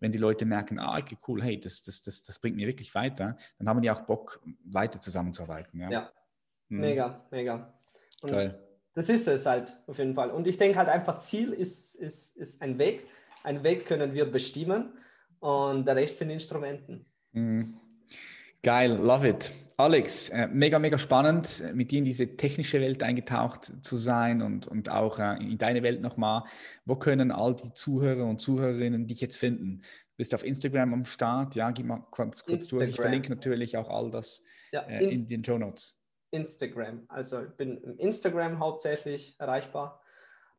Speaker 1: wenn die Leute merken, ah, okay, cool, hey, das, das, das, das bringt mir wirklich weiter, dann haben die auch Bock, weiter zusammenzuarbeiten. Ja,
Speaker 2: ja. Hm. mega, mega. Und Geil das ist es halt auf jeden Fall. Und ich denke halt einfach, Ziel ist, ist, ist ein Weg. Ein Weg können wir bestimmen und der Rest sind Instrumenten. Mhm.
Speaker 1: Geil, love it. Alex, äh, mega, mega spannend, mit dir in diese technische Welt eingetaucht zu sein und, und auch äh, in deine Welt nochmal. Wo können all die Zuhörer und Zuhörerinnen dich jetzt finden? Du bist auf Instagram am Start, ja, gib mal kurz, kurz durch. Ich verlinke natürlich auch all das ja, äh, in den Show Notes.
Speaker 2: Instagram. Also ich bin im Instagram hauptsächlich erreichbar.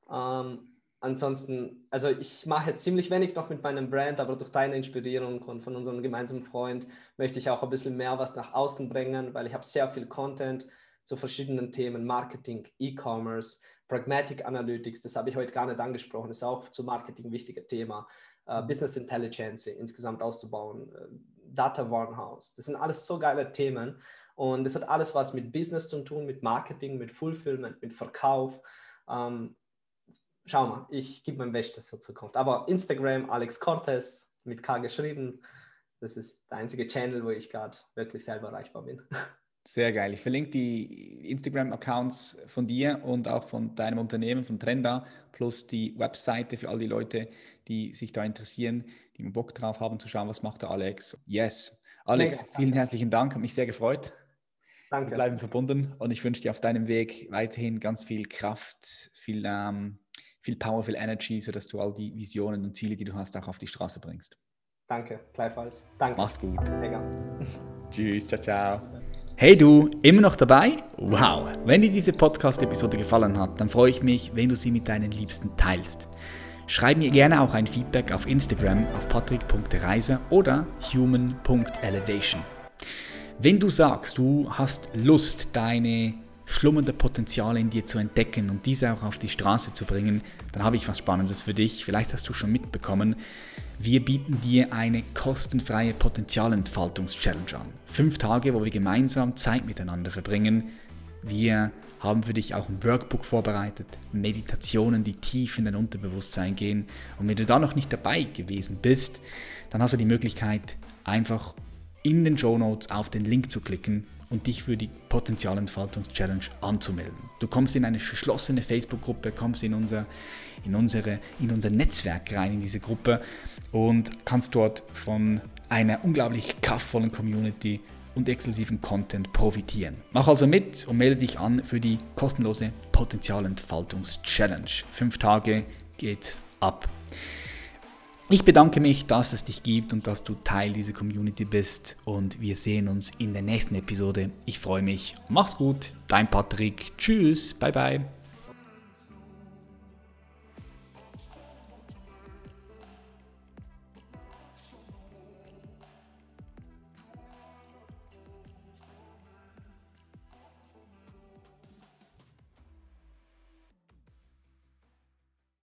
Speaker 2: Ähm, ansonsten, also ich mache jetzt ziemlich wenig noch mit meinem Brand, aber durch deine Inspirierung und von unserem gemeinsamen Freund möchte ich auch ein bisschen mehr was nach außen bringen, weil ich habe sehr viel Content zu verschiedenen Themen, Marketing, E-Commerce, Pragmatic Analytics, das habe ich heute gar nicht angesprochen, das ist auch zu Marketing ein wichtiges Thema, uh, Business Intelligence insgesamt auszubauen, uh, Data Warehouse, das sind alles so geile Themen und das hat alles was mit Business zu tun, mit Marketing, mit Fulfillment, mit Verkauf. Ähm, schau mal, ich gebe mein Bestes für Zukunft. Aber Instagram, Alex Cortez, mit K geschrieben, das ist der einzige Channel, wo ich gerade wirklich selber erreichbar bin. [laughs]
Speaker 1: Sehr geil. Ich verlinke die Instagram-Accounts von dir und auch von deinem Unternehmen, von Trenda, plus die Webseite für all die Leute, die sich da interessieren, die Bock drauf haben zu schauen, was macht der Alex. Yes. Alex, Mega. vielen herzlichen Dank, hat mich sehr gefreut. Danke. Wir bleiben verbunden und ich wünsche dir auf deinem Weg weiterhin ganz viel Kraft, viel, ähm, viel Power, viel Energy, sodass du all die Visionen und Ziele, die du hast, auch auf die Straße bringst.
Speaker 2: Danke, gleichfalls. Danke.
Speaker 1: Mach's gut. Mega. [laughs] Tschüss, ciao, ciao. Hey du, immer noch dabei? Wow! Wenn dir diese Podcast-Episode gefallen hat, dann freue ich mich, wenn du sie mit deinen Liebsten teilst. Schreib mir gerne auch ein Feedback auf Instagram auf patrick.reiser oder human.elevation. Wenn du sagst, du hast Lust, deine schlummernde Potenziale in dir zu entdecken und diese auch auf die Straße zu bringen, dann habe ich was Spannendes für dich. Vielleicht hast du schon mitbekommen. Wir bieten dir eine kostenfreie Potenzialentfaltungs-Challenge an. Fünf Tage, wo wir gemeinsam Zeit miteinander verbringen. Wir haben für dich auch ein Workbook vorbereitet, Meditationen, die tief in dein Unterbewusstsein gehen. Und wenn du da noch nicht dabei gewesen bist, dann hast du die Möglichkeit, einfach in den Show Notes auf den Link zu klicken und dich für die Potenzialentfaltungs-Challenge anzumelden. Du kommst in eine geschlossene Facebook-Gruppe, kommst in unser, in, unsere, in unser Netzwerk rein, in diese Gruppe und kannst dort von einer unglaublich kraftvollen Community und exklusiven Content profitieren. Mach also mit und melde dich an für die kostenlose Potenzialentfaltungs-Challenge. Fünf Tage geht's ab. Ich bedanke mich, dass es dich gibt und dass du Teil dieser Community bist und wir sehen uns in der nächsten Episode. Ich freue mich. Mach's gut, dein Patrick. Tschüss, bye bye.